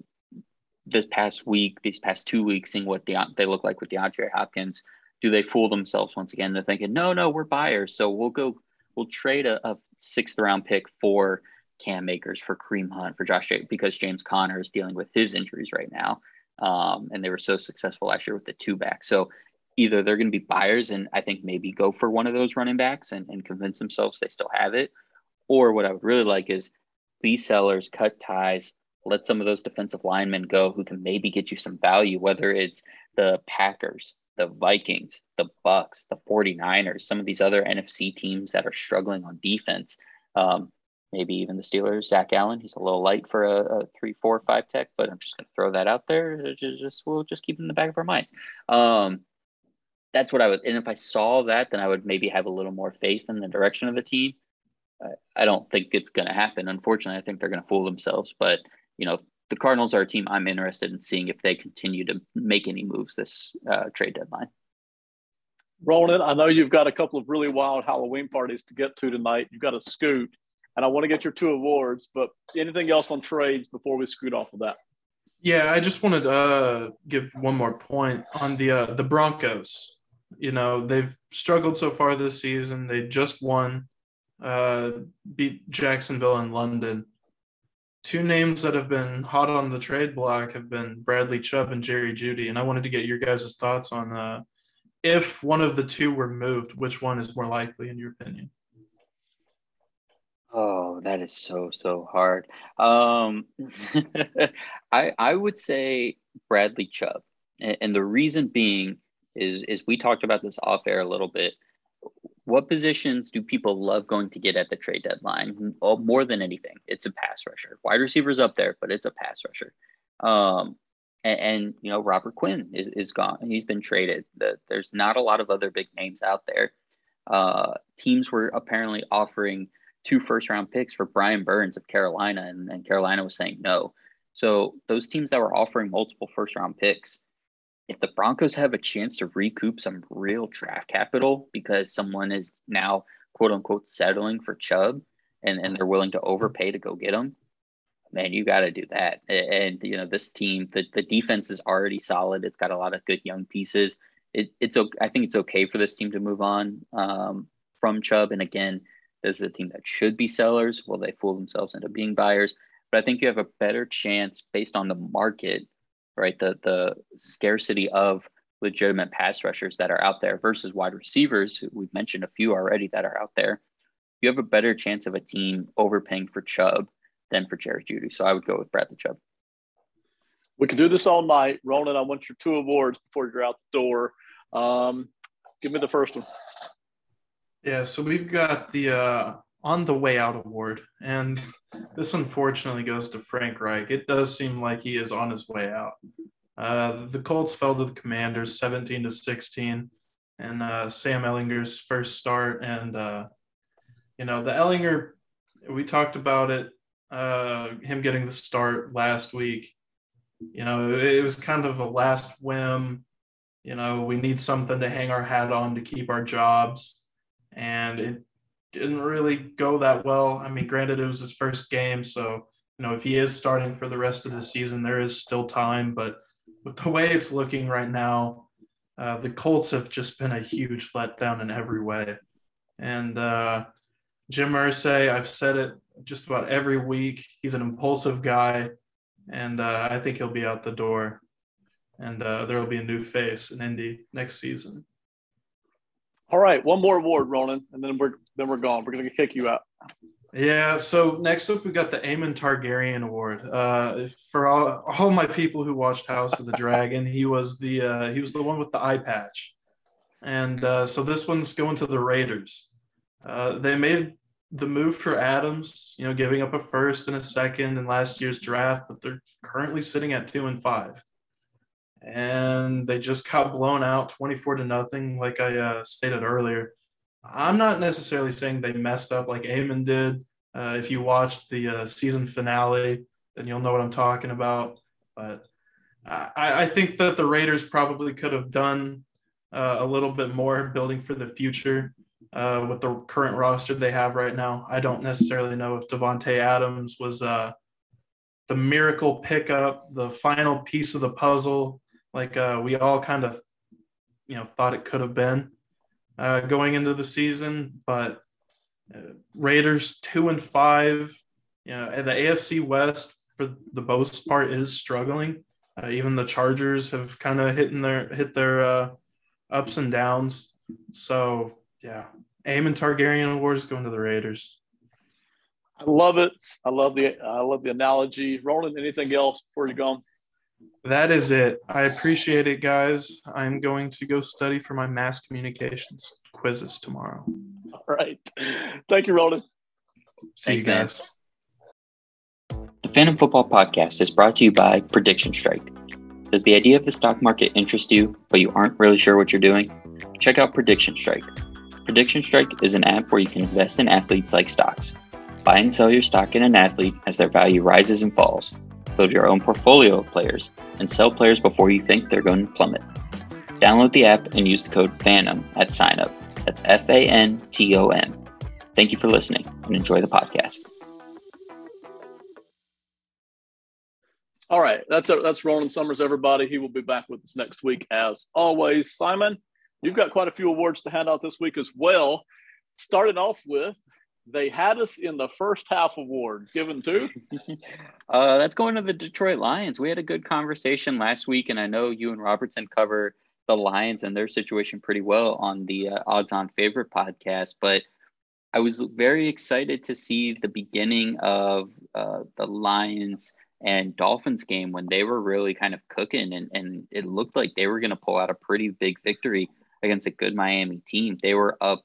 this past week, these past two weeks, seeing what De- they look like with DeAndre Hopkins, do they fool themselves once again? They're thinking, no, no, we're buyers, so we'll go, we'll trade a, a sixth round pick for Cam Akers, for Kareem Hunt, for Josh because James Conner is dealing with his injuries right now, um, and they were so successful last year with the two back. So either they're going to be buyers and I think maybe go for one of those running backs and, and convince themselves they still have it, or what I would really like is be sellers, cut ties, let some of those defensive linemen go who can maybe get you some value, whether it's the Packers, the Vikings, the Bucs, the 49ers, some of these other NFC teams that are struggling on defense. Um, maybe even the Steelers, Zach Allen. He's a little light for a, a three, four, five tech, but I'm just going to throw that out there. Just, just, we'll just keep it in the back of our minds. Um, that's what I would. And if I saw that, then I would maybe have a little more faith in the direction of the team. I, I don't think it's going to happen. Unfortunately, I think they're going to fool themselves. But you know, the Cardinals are a team I'm interested in seeing if they continue to make any moves this uh, trade deadline. Ronan, I know you've got a couple of really wild Halloween parties to get to tonight. You've got a scoot, and I want to get your two awards. But anything else on trades before we scoot off of that? Yeah, I just wanted to uh, give one more point on the uh, the Broncos. You know, they've struggled so far this season. They just won, uh, beat Jacksonville in London two names that have been hot on the trade block have been Bradley Chubb and Jerry Jeudy, and I wanted to get your guys' thoughts on uh, if one of the two were moved, which one is more likely in your opinion? Oh, that is so so hard. Um, <laughs> I I would say Bradley Chubb, and, and the reason being is is we talked about this off air a little bit what positions do people love going to get at the trade deadline oh, more than anything? It's a pass rusher. Wide receivers up there, but it's a pass rusher. Um, and, and, you know Robert Quinn is, is gone. He's been traded. The, there's not a lot of other big names out there. Uh, teams were apparently offering two first round picks for Brian Burns of Carolina, and, and Carolina was saying no. So those teams that were offering multiple first round picks, if the Broncos have a chance to recoup some real draft capital because someone is now quote unquote settling for Chubb and, and they're willing to overpay to go get him, man, you got to do that. And, you know, this team, the, the defense is already solid. It's got a lot of good young pieces. It, it's I think it's okay for this team to move on um, from Chubb. And again, this is a team that should be sellers. Will they fool themselves into being buyers? But I think you have a better chance based on the market, right? The the scarcity of legitimate pass rushers that are out there versus wide receivers. We've mentioned a few already that are out there. You have a better chance of a team overpaying for Chubb than for Jerry Jeudy. So I would go with Bradley Chubb. We could do this all night. Roland, I want your two awards before you're out the door. Um, give me the first one. Yeah, so we've got the uh, on the way out award, and <laughs> this unfortunately goes to Frank Reich. It does seem like he is on his way out. Uh, the Colts fell to the Commanders 17 to 16, and uh, Sam Ehlinger's first start. And, uh, you know, the Ehlinger, we talked about it uh, him getting the start last week. You know, it was kind of a last whim. You know, we need something to hang our hat on to keep our jobs. And it didn't really go that well. I mean, granted, it was his first game. So, you know, if he is starting for the rest of the season, there is still time. But with the way it's looking right now, uh, the Colts have just been a huge letdown in every way. And uh, Jim Irsay, I've said it just about every week. He's an impulsive guy, and uh, I think he'll be out the door. And uh, there will be a new face in Indy next season. All right, one more award, Ronan, and then we're then we're gone. We're gonna kick you out. Yeah. So next up, we got the Aemond Targaryen Award. Uh, for all, all my people who watched House of the Dragon, he was the uh, he was the one with the eye patch, and uh, so this one's going to the Raiders. Uh, they made the move for Adams, you know, giving up a first and a second in last year's draft, but they're currently sitting at two and five. And they just got blown out 24 to nothing, like I uh, stated earlier. I'm not necessarily saying they messed up like Aemond did. Uh, if you watched the uh, season finale, then you'll know what I'm talking about. But I, I think that the Raiders probably could have done uh, a little bit more building for the future uh, with the current roster they have right now. I don't necessarily know if Davante Adams was uh, the miracle pickup, the final piece of the puzzle, like uh, we all kind of, you know, thought it could have been uh, going into the season. But uh, Raiders two and five, you know, and the AFC West for the most part is struggling. Uh, even the Chargers have kind of hit their hit their ups and downs. So yeah, Aemond Targaryen Award is going to the Raiders. I love it. I love the I love the analogy. Roland, anything else before you go? That is it. I appreciate it, guys. I'm going to go study for my mass communications quizzes tomorrow. All right. Thank you, Roland. See Thanks, you guys. Man. The Phantom Football Podcast is brought to you by Prediction Strike. Does the idea of the stock market interest you, but you aren't really sure what you're doing? Check out Prediction Strike. Prediction Strike is an app where you can invest in athletes like stocks. Buy and sell your stock in an athlete as their value rises and falls. Build your own portfolio of players and sell players before you think they're going to plummet. Download the app and use the code FANTOM at signup. That's F A N T O M. Thank you for listening and enjoy the podcast. All right, that's a, that's Roland Summers, everybody. He will be back with us next week as always. Simon, You've got quite a few awards to hand out this week as well. Started off with they had us in the first half award given to <laughs> uh, that's going to the detroit lions we had a good conversation last week and i know you and robertson cover the lions and their situation pretty well on the uh, odds on favorite podcast but i was very excited to see the beginning of uh, the lions and dolphins game when they were really kind of cooking and, and it looked like they were going to pull out a pretty big victory against a good Miami team. They were up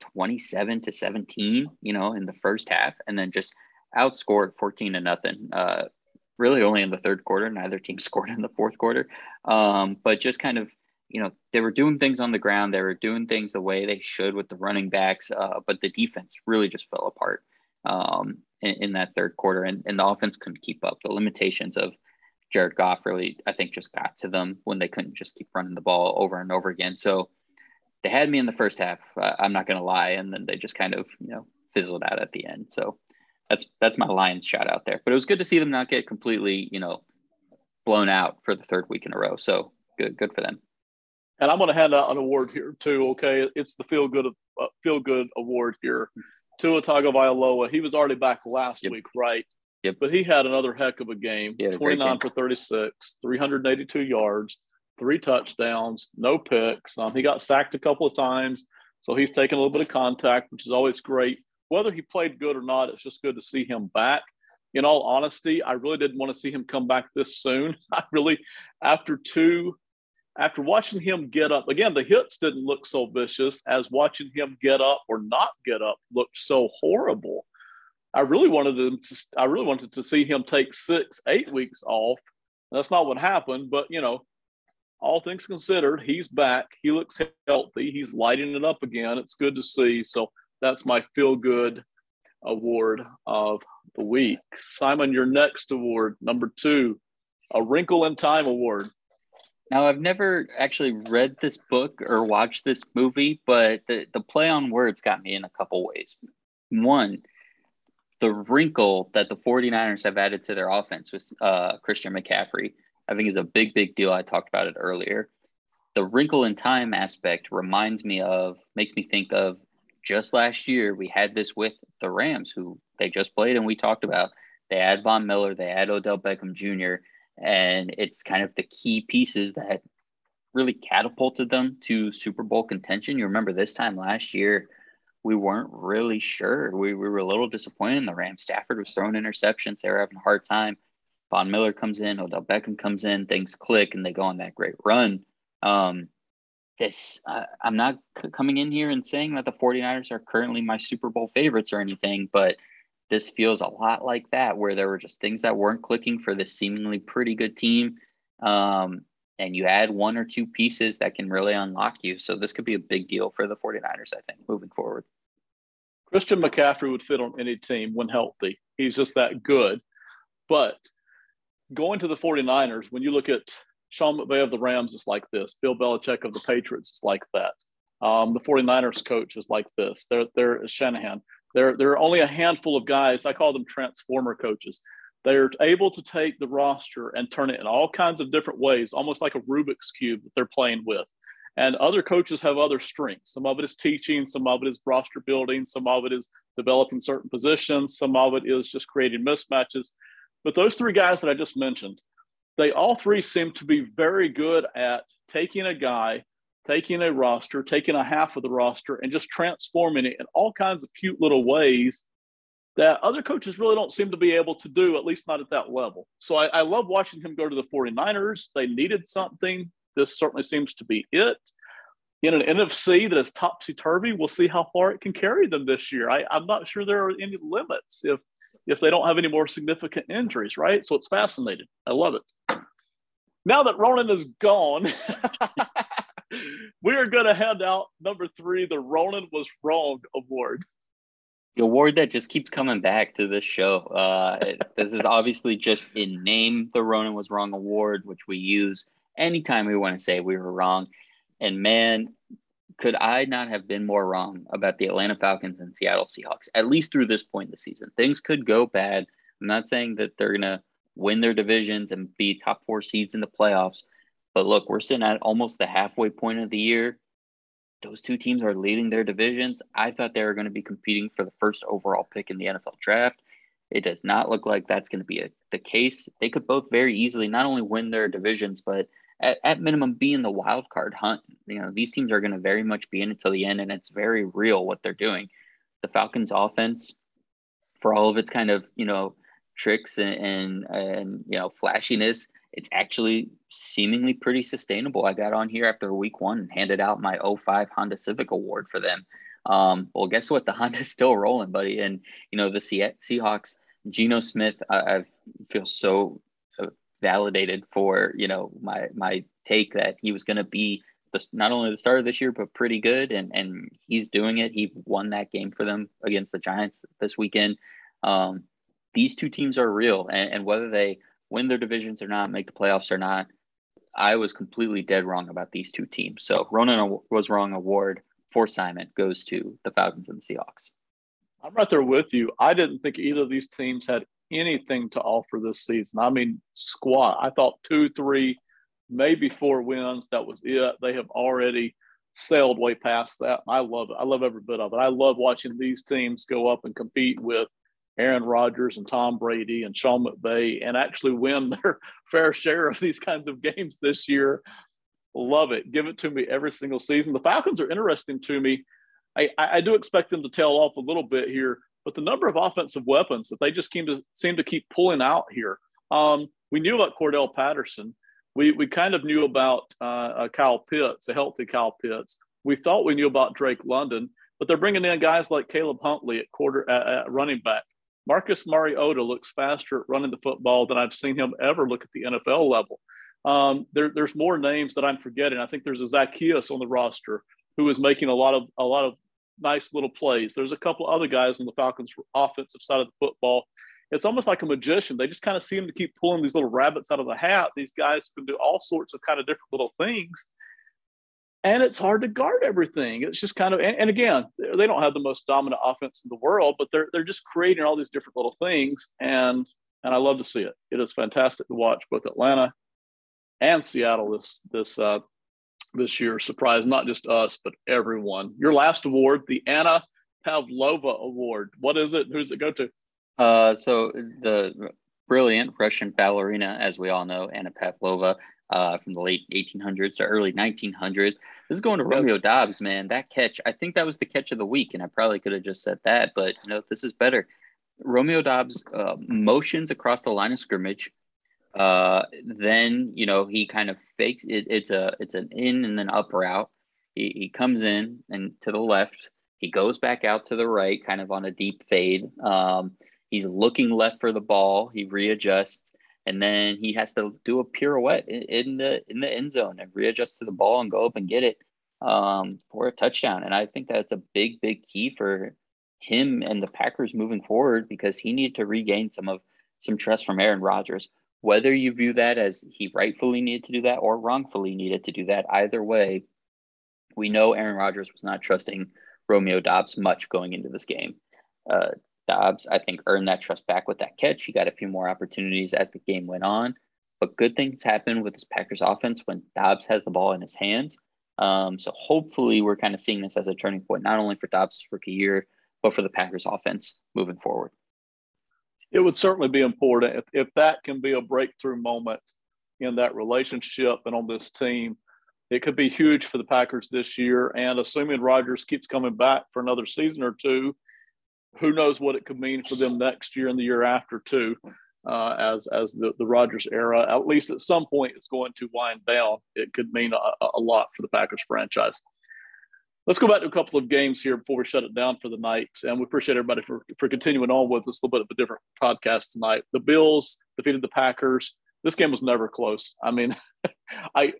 27 to 17, you know, in the first half, and then just outscored 14 to nothing. Uh, really, only in the third quarter. Neither team <laughs> scored in the fourth quarter, um, but just kind of, you know, they were doing things on the ground. They were doing things the way they should with the running backs, uh, but the defense really just fell apart. um, in, in, that third quarter, and, and the offense couldn't keep up. The limitations of Jared Goff really, I think, just got to them when they couldn't just keep running the ball over and over again. So they had me in the first half. Uh, I'm not going to lie, and then they just kind of you know fizzled out at the end. So that's that's my Lions shot out there. But it was good to see them not get completely you know blown out for the third week in a row. So good good for them. And I'm going to hand out an award here too. Okay, it's the feel good uh, feel good award here. Tua Tagovailoa. He was already back last yep. week, right? Yep. But he had another heck of a game. 29 a for 36, 382 yards, three touchdowns, no picks. Um, he got sacked a couple of times, so he's taking a little bit of contact, which is always great. Whether he played good or not, it's just good to see him back. In all honesty, I really didn't want to see him come back this soon. <laughs> I really, after two, after watching him get up again, the hits didn't look so vicious as watching him get up or not get up looked so horrible. I really wanted to, I really wanted to see him take six, eight weeks off. That's not what happened, but you know, all things considered, he's back. He looks healthy. He's lighting it up again. It's good to see. So that's my feel good award of the week. Simon, your next award, number two, a Wrinkle in Time award. Now, I've never actually read this book or watched this movie, but the, the play on words got me in a couple ways. One, the wrinkle that the 49ers have added to their offense with uh, Christian McCaffrey I think is a big, big deal. I talked about it earlier. The wrinkle in time aspect reminds me of, makes me think of just last year, we had this with the Rams, who they just played and we talked about. They had Von Miller, they had Odell Beckham Jr., and it's kind of the key pieces that really catapulted them to Super Bowl contention. You remember this time last year, we weren't really sure. We, we were a little disappointed in the Rams. Stafford was throwing interceptions. They were having a hard time. Von Miller comes in, Odell Beckham comes in, things click, and they go on that great run. Um, this, uh, I'm not c- coming in here and saying that the 49ers are currently my Super Bowl favorites or anything, but this feels a lot like that, where there were just things that weren't clicking for this seemingly pretty good team. Um, and you add one or two pieces that can really unlock you. So this could be a big deal for the 49ers, I think, moving forward. Christian McCaffrey would fit on any team when healthy. He's just that good. But going to the 49ers, when you look at Sean McVay of the Rams, it's like this. Bill Belichick of the Patriots is like that. Um, the 49ers coach is like this. They're, they're Shanahan. There, there are only a handful of guys. I call them transformer coaches. They're able to take the roster and turn it in all kinds of different ways, almost like a Rubik's cube that they're playing with. And other coaches have other strengths. Some of it is teaching, some of it is roster building, some of it is developing certain positions, some of it is just creating mismatches. But those three guys that I just mentioned, they all three seem to be very good at taking a guy, taking a roster, taking a half of the roster, and just transforming it in all kinds of cute little ways that other coaches really don't seem to be able to do, at least not at that level. So I, I love watching him go to the 49ers. They needed something. This certainly seems to be it. In an NFC that is topsy turvy, we'll see how far it can carry them this year. I, I'm not sure there are any limits. If if they don't have any more significant injuries, right? So it's fascinating. I love it. Now that Ronan is gone, <laughs> we are going to hand out number three, the Ronan was wrong award. The award that just keeps coming back to this show. Uh, this is obviously just in name the Ronan was wrong award, which we use anytime we want to say we were wrong. And man, could I not have been more wrong about the Atlanta Falcons and Seattle Seahawks, at least through this point in the season? Things could go bad. I'm not saying that they're going to win their divisions and be top four seeds in the playoffs. But look, we're sitting at almost the halfway point of the year. Those two teams are leading their divisions. I thought they were going to be competing for the first overall pick in the NFL draft. It does not look like that's going to be a, the case. They could both very easily not only win their divisions, but at, at minimum be in the wild card hunt. You know, these teams are going to very much be in until the end, and it's very real what they're doing. The Falcons' offense, for all of its kind of you know tricks and and, and you know flashiness, it's actually seemingly pretty sustainable. I got on here after week one and handed out my 05 Honda Civic Award for them. Um, well, guess what? The <laughs> Honda's still rolling, buddy. And you know the Seahawks, Geno Smith, I, I feel so validated for you know my my take that he was going to be the, not only the starter this year but pretty good and and he's doing it he won that game for them against the giants this weekend Um, these two teams are real, and, and whether they win their divisions or not, make the playoffs or not, I was completely dead wrong about these two teams. So Ronan was wrong award for Simon goes to the Falcons and the Seahawks. I'm right there with you. I didn't think either of these teams had anything to offer this season. I mean, squat. I thought two, three, maybe four wins. That was it. They have already sailed way past that. I love it. I love every bit of it. I love watching these teams go up and compete with Aaron Rodgers and Tom Brady and Sean McVay and actually win <laughs> their fair share of these kinds of games this year. Love it. Give it to me every single season. The Falcons are interesting to me. I, I do expect them to tail off a little bit here, but the number of offensive weapons that they just seem to seem to keep pulling out here. Um, we knew about Cordarrelle Patterson. We we kind of knew about uh, uh, Kyle Pitts, a healthy Kyle Pitts. We thought we knew about Drake London, but they're bringing in guys like Caleb Huntley at quarter at, at running back. Marcus Mariota looks faster at running the football than I've seen him ever look at the NFL level. Um, there, there's more names that I'm forgetting. I think there's a Zaccheaus on the roster who is making a lot of a lot of nice little plays. There's a couple other guys on the Falcons offensive side of the football. It's almost like a magician. They just kind of seem to keep pulling these little rabbits out of the hat. These guys can do all sorts of kind of different little things and it's hard to guard everything. It's just kind of, and, and, again, they don't have the most dominant offense in the world, but they're they're just creating all these different little things, and and I love to see it. It is fantastic to watch both Atlanta and Seattle this this uh, this year. Surprise not just us, but everyone. Your last award, the Anna Pavlova Award. What is it? Who's it go to? Uh, so the brilliant Russian ballerina, as we all know, Anna Pavlova uh, from the late 1800s to early 1900s. This is going to Romeo Doubs, man. That catch, I think that was the catch of the week, and I probably could have just said that, but you know, this is better. Romeo Doubs uh, motions across the line of scrimmage. Uh, then you know he kind of fakes it. It's a it's an in and then up route. He, he comes in and to the left. He goes back out to the right, kind of on a deep fade. Um, he's looking left for the ball. He readjusts and then he has to do a pirouette in, in the in the end zone and readjust to the ball and go up and get it um, for a touchdown. And I think that's a big, big key for him and the Packers moving forward because he needed to regain some of some trust from Aaron Rodgers. Whether you view that as he rightfully needed to do that or wrongfully needed to do that, either way, we know Aaron Rodgers was not trusting Romeo Doubs much going into this game. Uh, Doubs, I think, earned that trust back with that catch. He got a few more opportunities as the game went on. But good things happen with this Packers offense when Doubs has the ball in his hands. Um, so hopefully we're kind of seeing this as a turning point, not only for Doubs' rookie year, but for the Packers offense moving forward. It would certainly be important if, if that can be a breakthrough moment in that relationship and on this team. It could be huge for the Packers this year. And assuming Rodgers keeps coming back for another season or two, who knows what it could mean for them next year and the year after too, uh, as as the the Rodgers era, at least at some point, is going to wind down. It could mean a, a lot for the Packers franchise. Let's go back to a couple of games here before we shut it down for the night. And we appreciate everybody for, for continuing on with us. A little bit of a different podcast tonight. The Bills defeated the Packers. This game was never close. I mean, <laughs> I,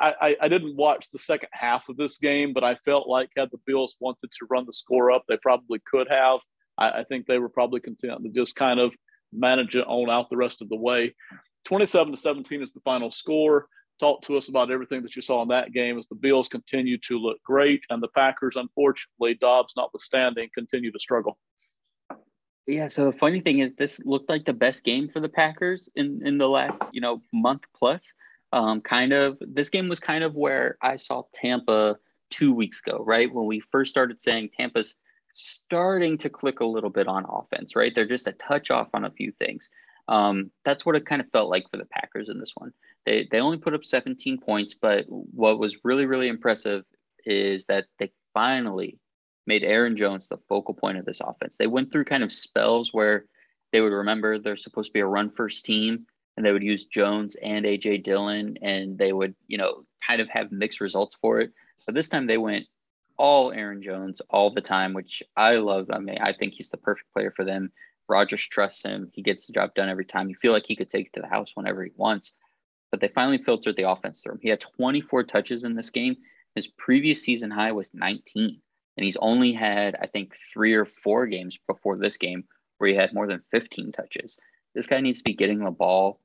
I, I didn't watch the second half of this game, but I felt like had the Bills wanted to run the score up, they probably could have. I, I think they were probably content to just kind of manage it on out the rest of the way. 27 to 17 is the final score. Talk to us about everything that you saw in that game as the Bills continue to look great and the Packers, unfortunately, Doubs notwithstanding, continue to struggle. Yeah, so the funny thing is this looked like the best game for the Packers in, in the last, you know, month plus. Um, kind of this game was kind of where I saw Tampa two weeks ago, right? When we first started saying Tampa's starting to click a little bit on offense, right? They're just a touch off on a few things. Um, that's what it kind of felt like for the Packers in this one. They they only put up 17 points, but what was really really impressive is that they finally made Aaron Jones the focal point of this offense. They went through kind of spells where they would remember they're supposed to be a run first team and they would use Jones and AJ Dillon and they would, you know, kind of have mixed results for it. But this time they went all Aaron Jones all the time, which I love. I mean, I think he's the perfect player for them. Rodgers trusts him. He gets the job done every time. You feel like he could take it to the house whenever he wants. But they finally filtered the offense through him. He had 24 touches in this game. His previous season high was 19. And he's only had, I think, three or four games before this game where he had more than 15 touches. This guy needs to be getting the ball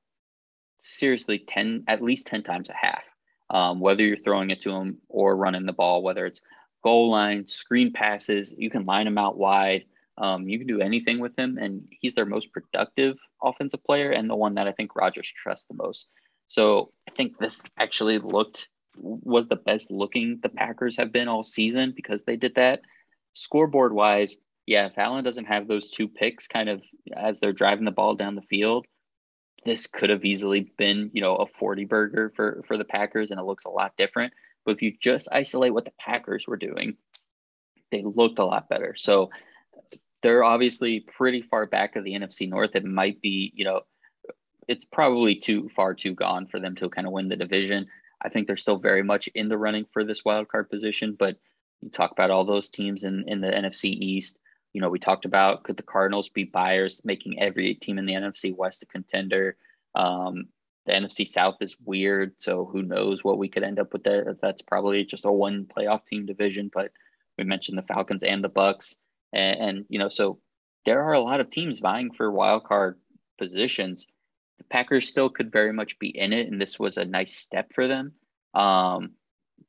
seriously 10, at least 10 times a half. Um, whether you're throwing it to him or running the ball, whether it's goal line, screen passes, you can line him out wide. Um, you can do anything with him, and he's their most productive offensive player and the one that I think Rodgers trusts the most. So I think this actually looked was the best looking the Packers have been all season because they did that. Scoreboard wise, yeah, if Allen doesn't have those two picks kind of as they're driving the ball down the field, this could have easily been, you know, a 40 burger for, for the Packers and it looks a lot different. But if you just isolate what the Packers were doing, they looked a lot better. So they're obviously pretty far back of the NFC North. It might be, you know, it's probably too far too gone for them to kind of win the division. I think they're still very much in the running for this wild card position, but you talk about all those teams in, in the NFC East. You know, we talked about could the Cardinals be buyers, making every team in the NFC West a contender. Um, the NFC South is weird, so who knows what we could end up with there. That's probably just a one playoff team division, but we mentioned the Falcons and the Bucs, and, and you know, so there are a lot of teams vying for wild card positions the Packers still could very much be in it, and this was a nice step for them. Um,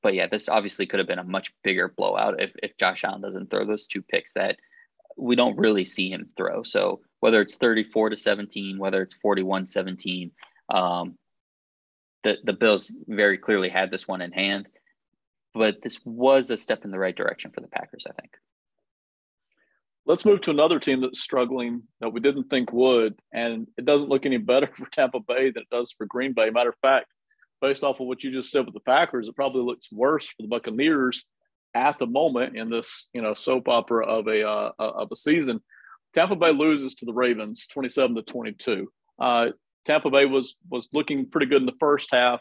but yeah, this obviously could have been a much bigger blowout if, if Josh Allen doesn't throw those two picks that we don't really see him throw. So whether it's 34 to 17, whether it's 41 17, um, the, the Bills very clearly had this one in hand. But this was a step in the right direction for the Packers, I think. Let's move to another team that's struggling that we didn't think would, and it doesn't look any <laughs> better for Tampa Bay than it does for Green Bay. Matter of fact, based off of what you just said with the Packers, it probably looks worse for the Buccaneers at the moment in this you know soap opera of a uh, of a season. Tampa Bay loses to the Ravens, twenty-seven to twenty-two. Uh, Tampa Bay was was looking pretty good in the first half.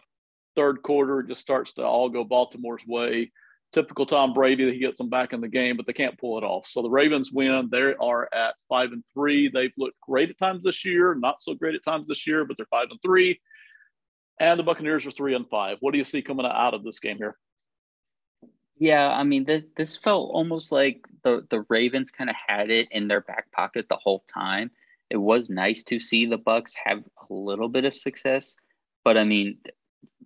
Third quarter, just starts to all go Baltimore's way typical Tom Brady. He gets them back in the game, but they can't pull it off. So the Ravens win. They are at five and three. They've looked great at times this year, not so great at times this year, but they're five and three. And the Buccaneers are three and five. What do you see coming out of this game here? Yeah, I mean, th- this felt almost like the the Ravens kind of had it in their back pocket the whole time. It was nice to see the Bucs have a little bit of success, but I mean,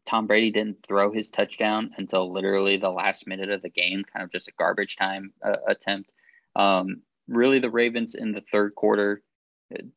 Tom Brady didn't throw his touchdown until literally the last minute of the game, kind of just a garbage time uh, attempt. Um, really, the Ravens in the third quarter,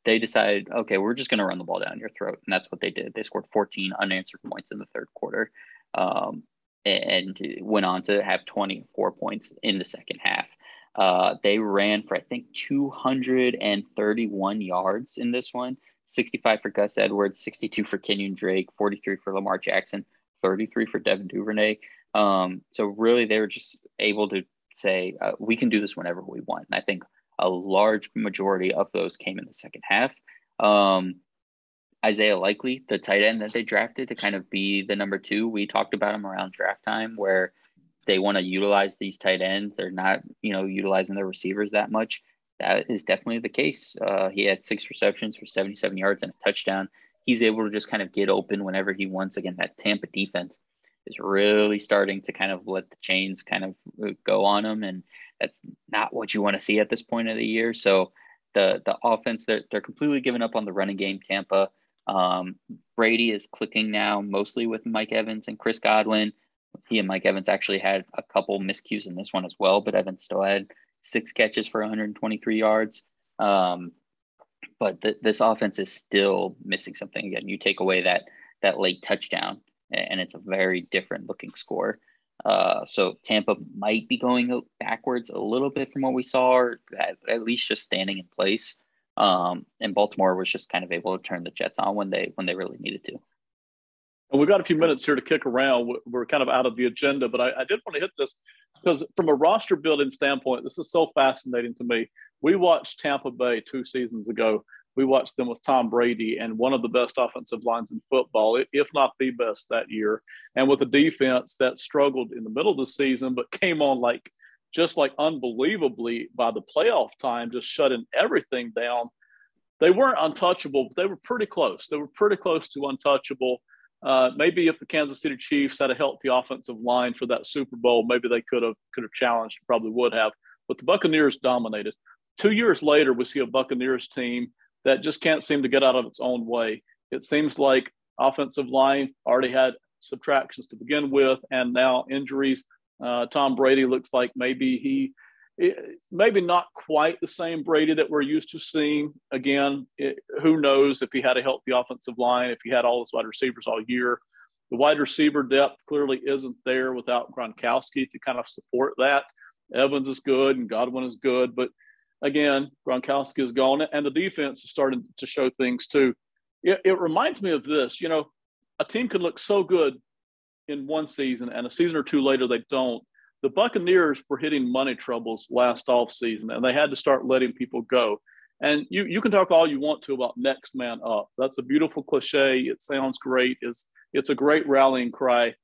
they decided, okay, we're just going to run the ball down your throat. And that's what they did. They scored 14 unanswered points in the third quarter um, and went on to have 24 points in the second half. Uh, they ran for, I think, 231 yards in this one. 65 for Gus Edwards, 62 for Kenyon Drake, 43 for Lamar Jackson, 33 for Devin Duvernay. Um, so really, they were just able to say uh, we can do this whenever we want. And I think a large majority of those came in the second half. Um, Isaiah Likely, the tight end that they drafted to kind of be the number two, we talked about him around draft time where they want to utilize these tight ends. They're not, you know, utilizing their receivers that much that is definitely the case. Uh, he had six receptions for 77 yards and a touchdown. He's able to just kind of get open whenever he wants. Again, that Tampa defense is really starting to kind of let the chains kind of uh, go on him, and that's not what you want to see at this point of the year. So the the offense they're, they're completely giving up on the running game. Tampa. Um, Brady is clicking now, mostly with Mike Evans and Chris Godwin. He and Mike Evans actually had a couple miscues in this one as well, but Evans still had six catches for 123 yards. Um, but th- this offense is still missing something. Again, you take away that that late touchdown, and it's a very different looking score. Uh, so Tampa might be going backwards a little bit from what we saw, or at, at least just standing in place. Um, and Baltimore was just kind of able to turn the Jets on when they when they really needed to. And we've got a few minutes here to kick around. We're kind of out of the agenda, but I, I did want to hit this because, from a roster building standpoint, this is so fascinating to me. We watched Tampa Bay two seasons ago. We watched them with Tom Brady and one of the best offensive lines in football, if not the best that year, and with a defense that struggled in the middle of the season, but came on like just like unbelievably by the playoff time, just shutting everything down. They weren't untouchable, but they were pretty close. They were pretty close to untouchable uh, maybe if the Kansas City Chiefs had a healthy offensive line for that Super Bowl, maybe they could have could have challenged, probably would have. But the Buccaneers dominated. two years later, we see a Buccaneers team that just can't seem to get out of its own way. It seems like offensive line already had subtractions to begin with, and now injuries. Uh, Tom Brady looks like maybe he, maybe not quite the same Brady that we're used to seeing. Again, it, who knows if he had a healthy offensive line, if he had all his wide receivers all year. The wide receiver depth clearly isn't there without Gronkowski to kind of support that. Evans is good and Godwin is good, but again, Gronkowski is gone, and the defense is starting to show things too. It, it reminds me of this. You know, a team can look so good in one season, and a season or two later they don't. The Buccaneers were hitting money troubles last off season, and they had to start letting people go. And you you can talk all you want to about next man up. That's a beautiful cliche. It sounds great. It's it's a great rallying cry.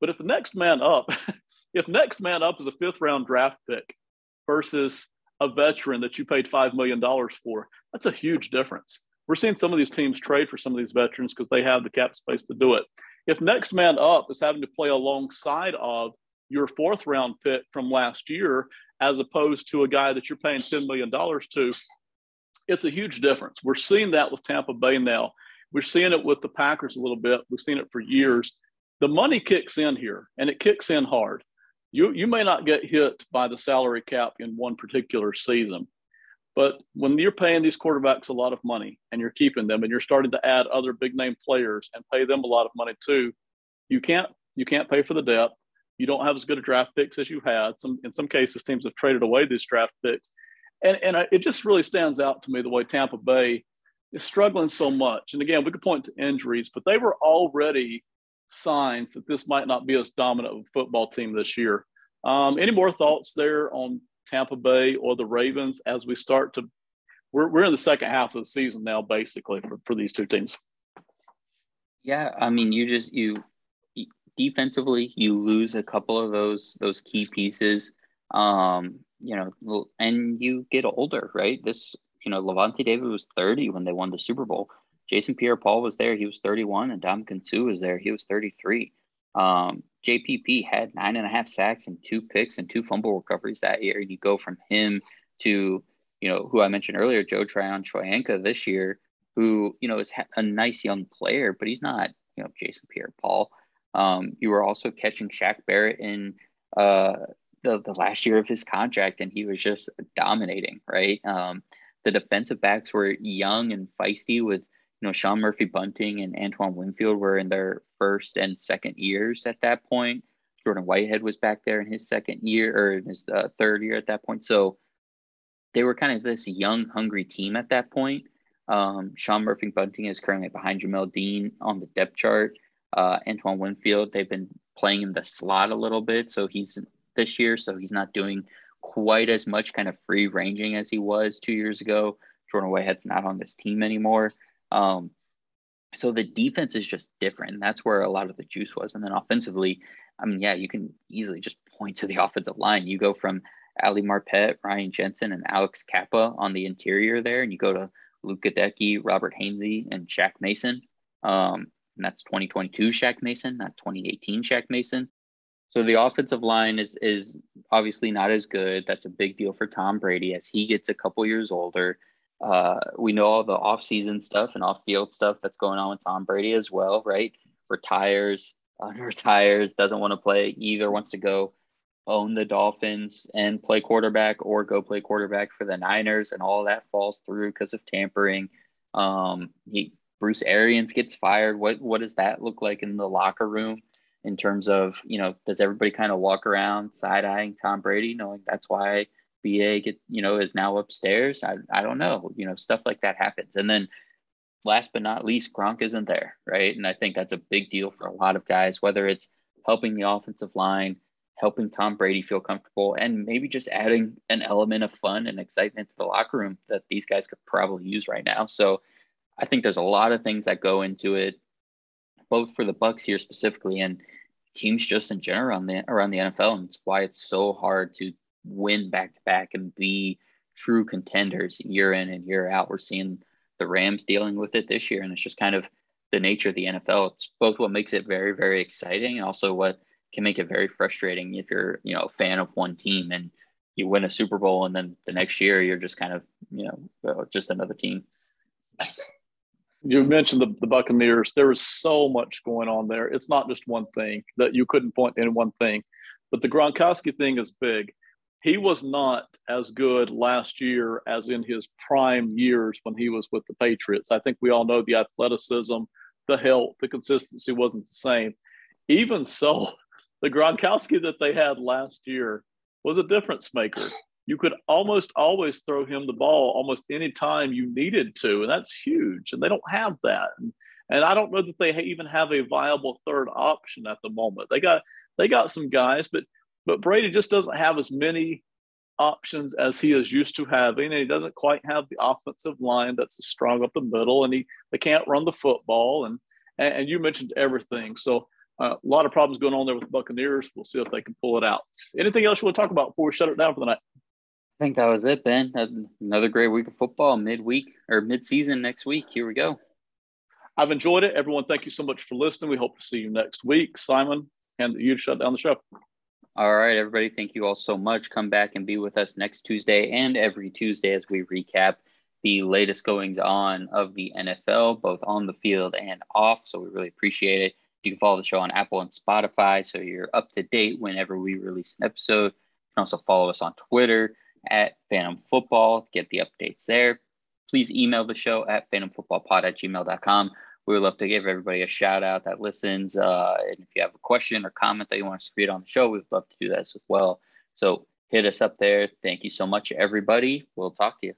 But if the next man up, <laughs> if next man up is a fifth round draft pick versus a veteran that you paid $5 million for. That's a huge difference. We're seeing some of these teams trade for some of these veterans because they have the cap space to do it. If next man up is having to play alongside of your fourth round pick from last year, as opposed to a guy that you're paying $10 million to, it's a huge difference. We're seeing that with Tampa Bay now. We're seeing it with the Packers a little bit. We've seen it for years. The money kicks in here and it kicks in hard you you may not get hit by the salary cap in one particular season but when you're paying these quarterbacks a lot of money and you're keeping them and you're starting to add other big name players and pay them a lot of money too you can't you can't pay for the depth you don't have as good a draft picks as you had some in some cases teams have traded away these draft picks and and it just really stands out to me the way Tampa Bay is struggling so much and again we could point to injuries but they were already signs that this might not be as dominant of a football team this year. Um, any more thoughts there on Tampa Bay or the Ravens as we start to? We're we're in the second half of the season now, basically for, for these two teams. Yeah, I mean, you just you defensively you lose a couple of those those key pieces. Um, you know, and you get older, right? This you know, Lavonte David was 30 when they won the Super Bowl. Jason Pierre Paul was there. He was 31, and Dom Suh was there. He was 33. Um, JPP had nine and a half sacks and two picks and two fumble recoveries that year. And you go from him to, you know, who I mentioned earlier, Joe Tryon Shoyinka this year, who, you know, is a nice young player, but he's not, you know, Jason Pierre Paul. Um, you were also catching Shaq Barrett in uh, the, the last year of his contract, and he was just dominating, right? Um, the defensive backs were young and feisty with – you know, Sean Murphy Bunting and Antoine Winfield were in their first and second years at that point. Jordan Whitehead was back there in his second year or in his uh, third year at that point. So they were kind of this young, hungry team at that point. Um, Sean Murphy Bunting is currently behind Jamel Dean on the depth chart. Uh, Antoine Winfield, they've been playing in the slot a little bit. So he's this year, so he's not doing quite as much kind of free ranging as he was two years ago. Jordan Whitehead's not on this team anymore. Um, so the defense is just different. That's where a lot of the juice was. And then offensively, I mean, yeah, you can easily just point to the offensive line. You go from Ali Marpet, Ryan Jensen, and Alex Cappa on the interior there, and you go to Luke Goedeke, Robert Hainsey, and Shaq Mason. Um, and that's 2022 Shaq Mason, not 2018 Shaq Mason. So the offensive line is is obviously not as good. That's a big deal for Tom Brady as he gets a couple years older. Uh, we know all the off-season stuff and off-field stuff that's going on with Tom Brady as well, right? Retires, <laughs> retires, doesn't want to play either, wants to go own the Dolphins and play quarterback or go play quarterback for the Niners, and all that falls through because of tampering. Um, he Bruce Arians gets fired. What what does that look like in the locker room in terms of you know does everybody kind of walk around side eyeing Tom Brady, knowing that's why BA get you know is now upstairs. I I don't know. You know stuff like that happens. And then last but not least, Gronk isn't there, right? And I think that's a big deal for a lot of guys, whether it's helping the offensive line, helping Tom Brady feel comfortable, and maybe just adding an element of fun and excitement to the locker room that these guys could probably use right now. So I think there's a lot of things that go into it, both for the Bucs here specifically and teams just in general around the around the NFL, and it's why it's so hard to win back to back and be true contenders year in and year out. We're seeing the Rams dealing with it this year, and it's just kind of the nature of the NFL. It's both what makes it very, very exciting and also what can make it very frustrating if you're, you know, a fan of one team and you win a Super Bowl, and then the next year you're just kind of you know just another team. You mentioned the, the Buccaneers. There is so much going on there. It's not just one thing that you couldn't point in one thing, but the Gronkowski thing is big. He was not as good last year as in his prime years when he was with the Patriots. I think we all know the athleticism, the health, the consistency wasn't the same. Even so, <laughs> the Gronkowski that they had last year was a difference maker. You could almost always throw him the ball almost any time you needed to, and that's huge. And they don't have that. And, and I don't know that they even have a viable third option at the moment. They got they got some guys, but but Brady just doesn't have as many options as he is used to having, and he doesn't quite have the offensive line that's as strong up the middle, and he they can't run the football, and and, and you mentioned everything. So uh, a lot of problems going on there with the Buccaneers. We'll see if they can pull it out. Anything else you want to talk about before we shut it down for the night? I think that was it, Ben. Another great week of football, midweek or mid-season next week. Here we go. I've enjoyed it. Everyone, thank you so much for listening. We hope to see you next week. Simon, and you to shut down the show. All right, everybody. Thank you all so much. Come back and be with us next Tuesday and every Tuesday as we recap the latest goings on of the NFL, both on the field and off. So we really appreciate it. You can follow the show on Apple and Spotify so you're up to date whenever we release an episode. You can also follow us on Twitter at FANTOM Football, get the updates there. Please email the show at phantomfootballpod at gmail.com. We would love to give everybody a shout out that listens. Uh, and if you have a question or comment that you want us to read on the show, we'd love to do that as well. So hit us up there. Thank you so much, everybody. We'll talk to you.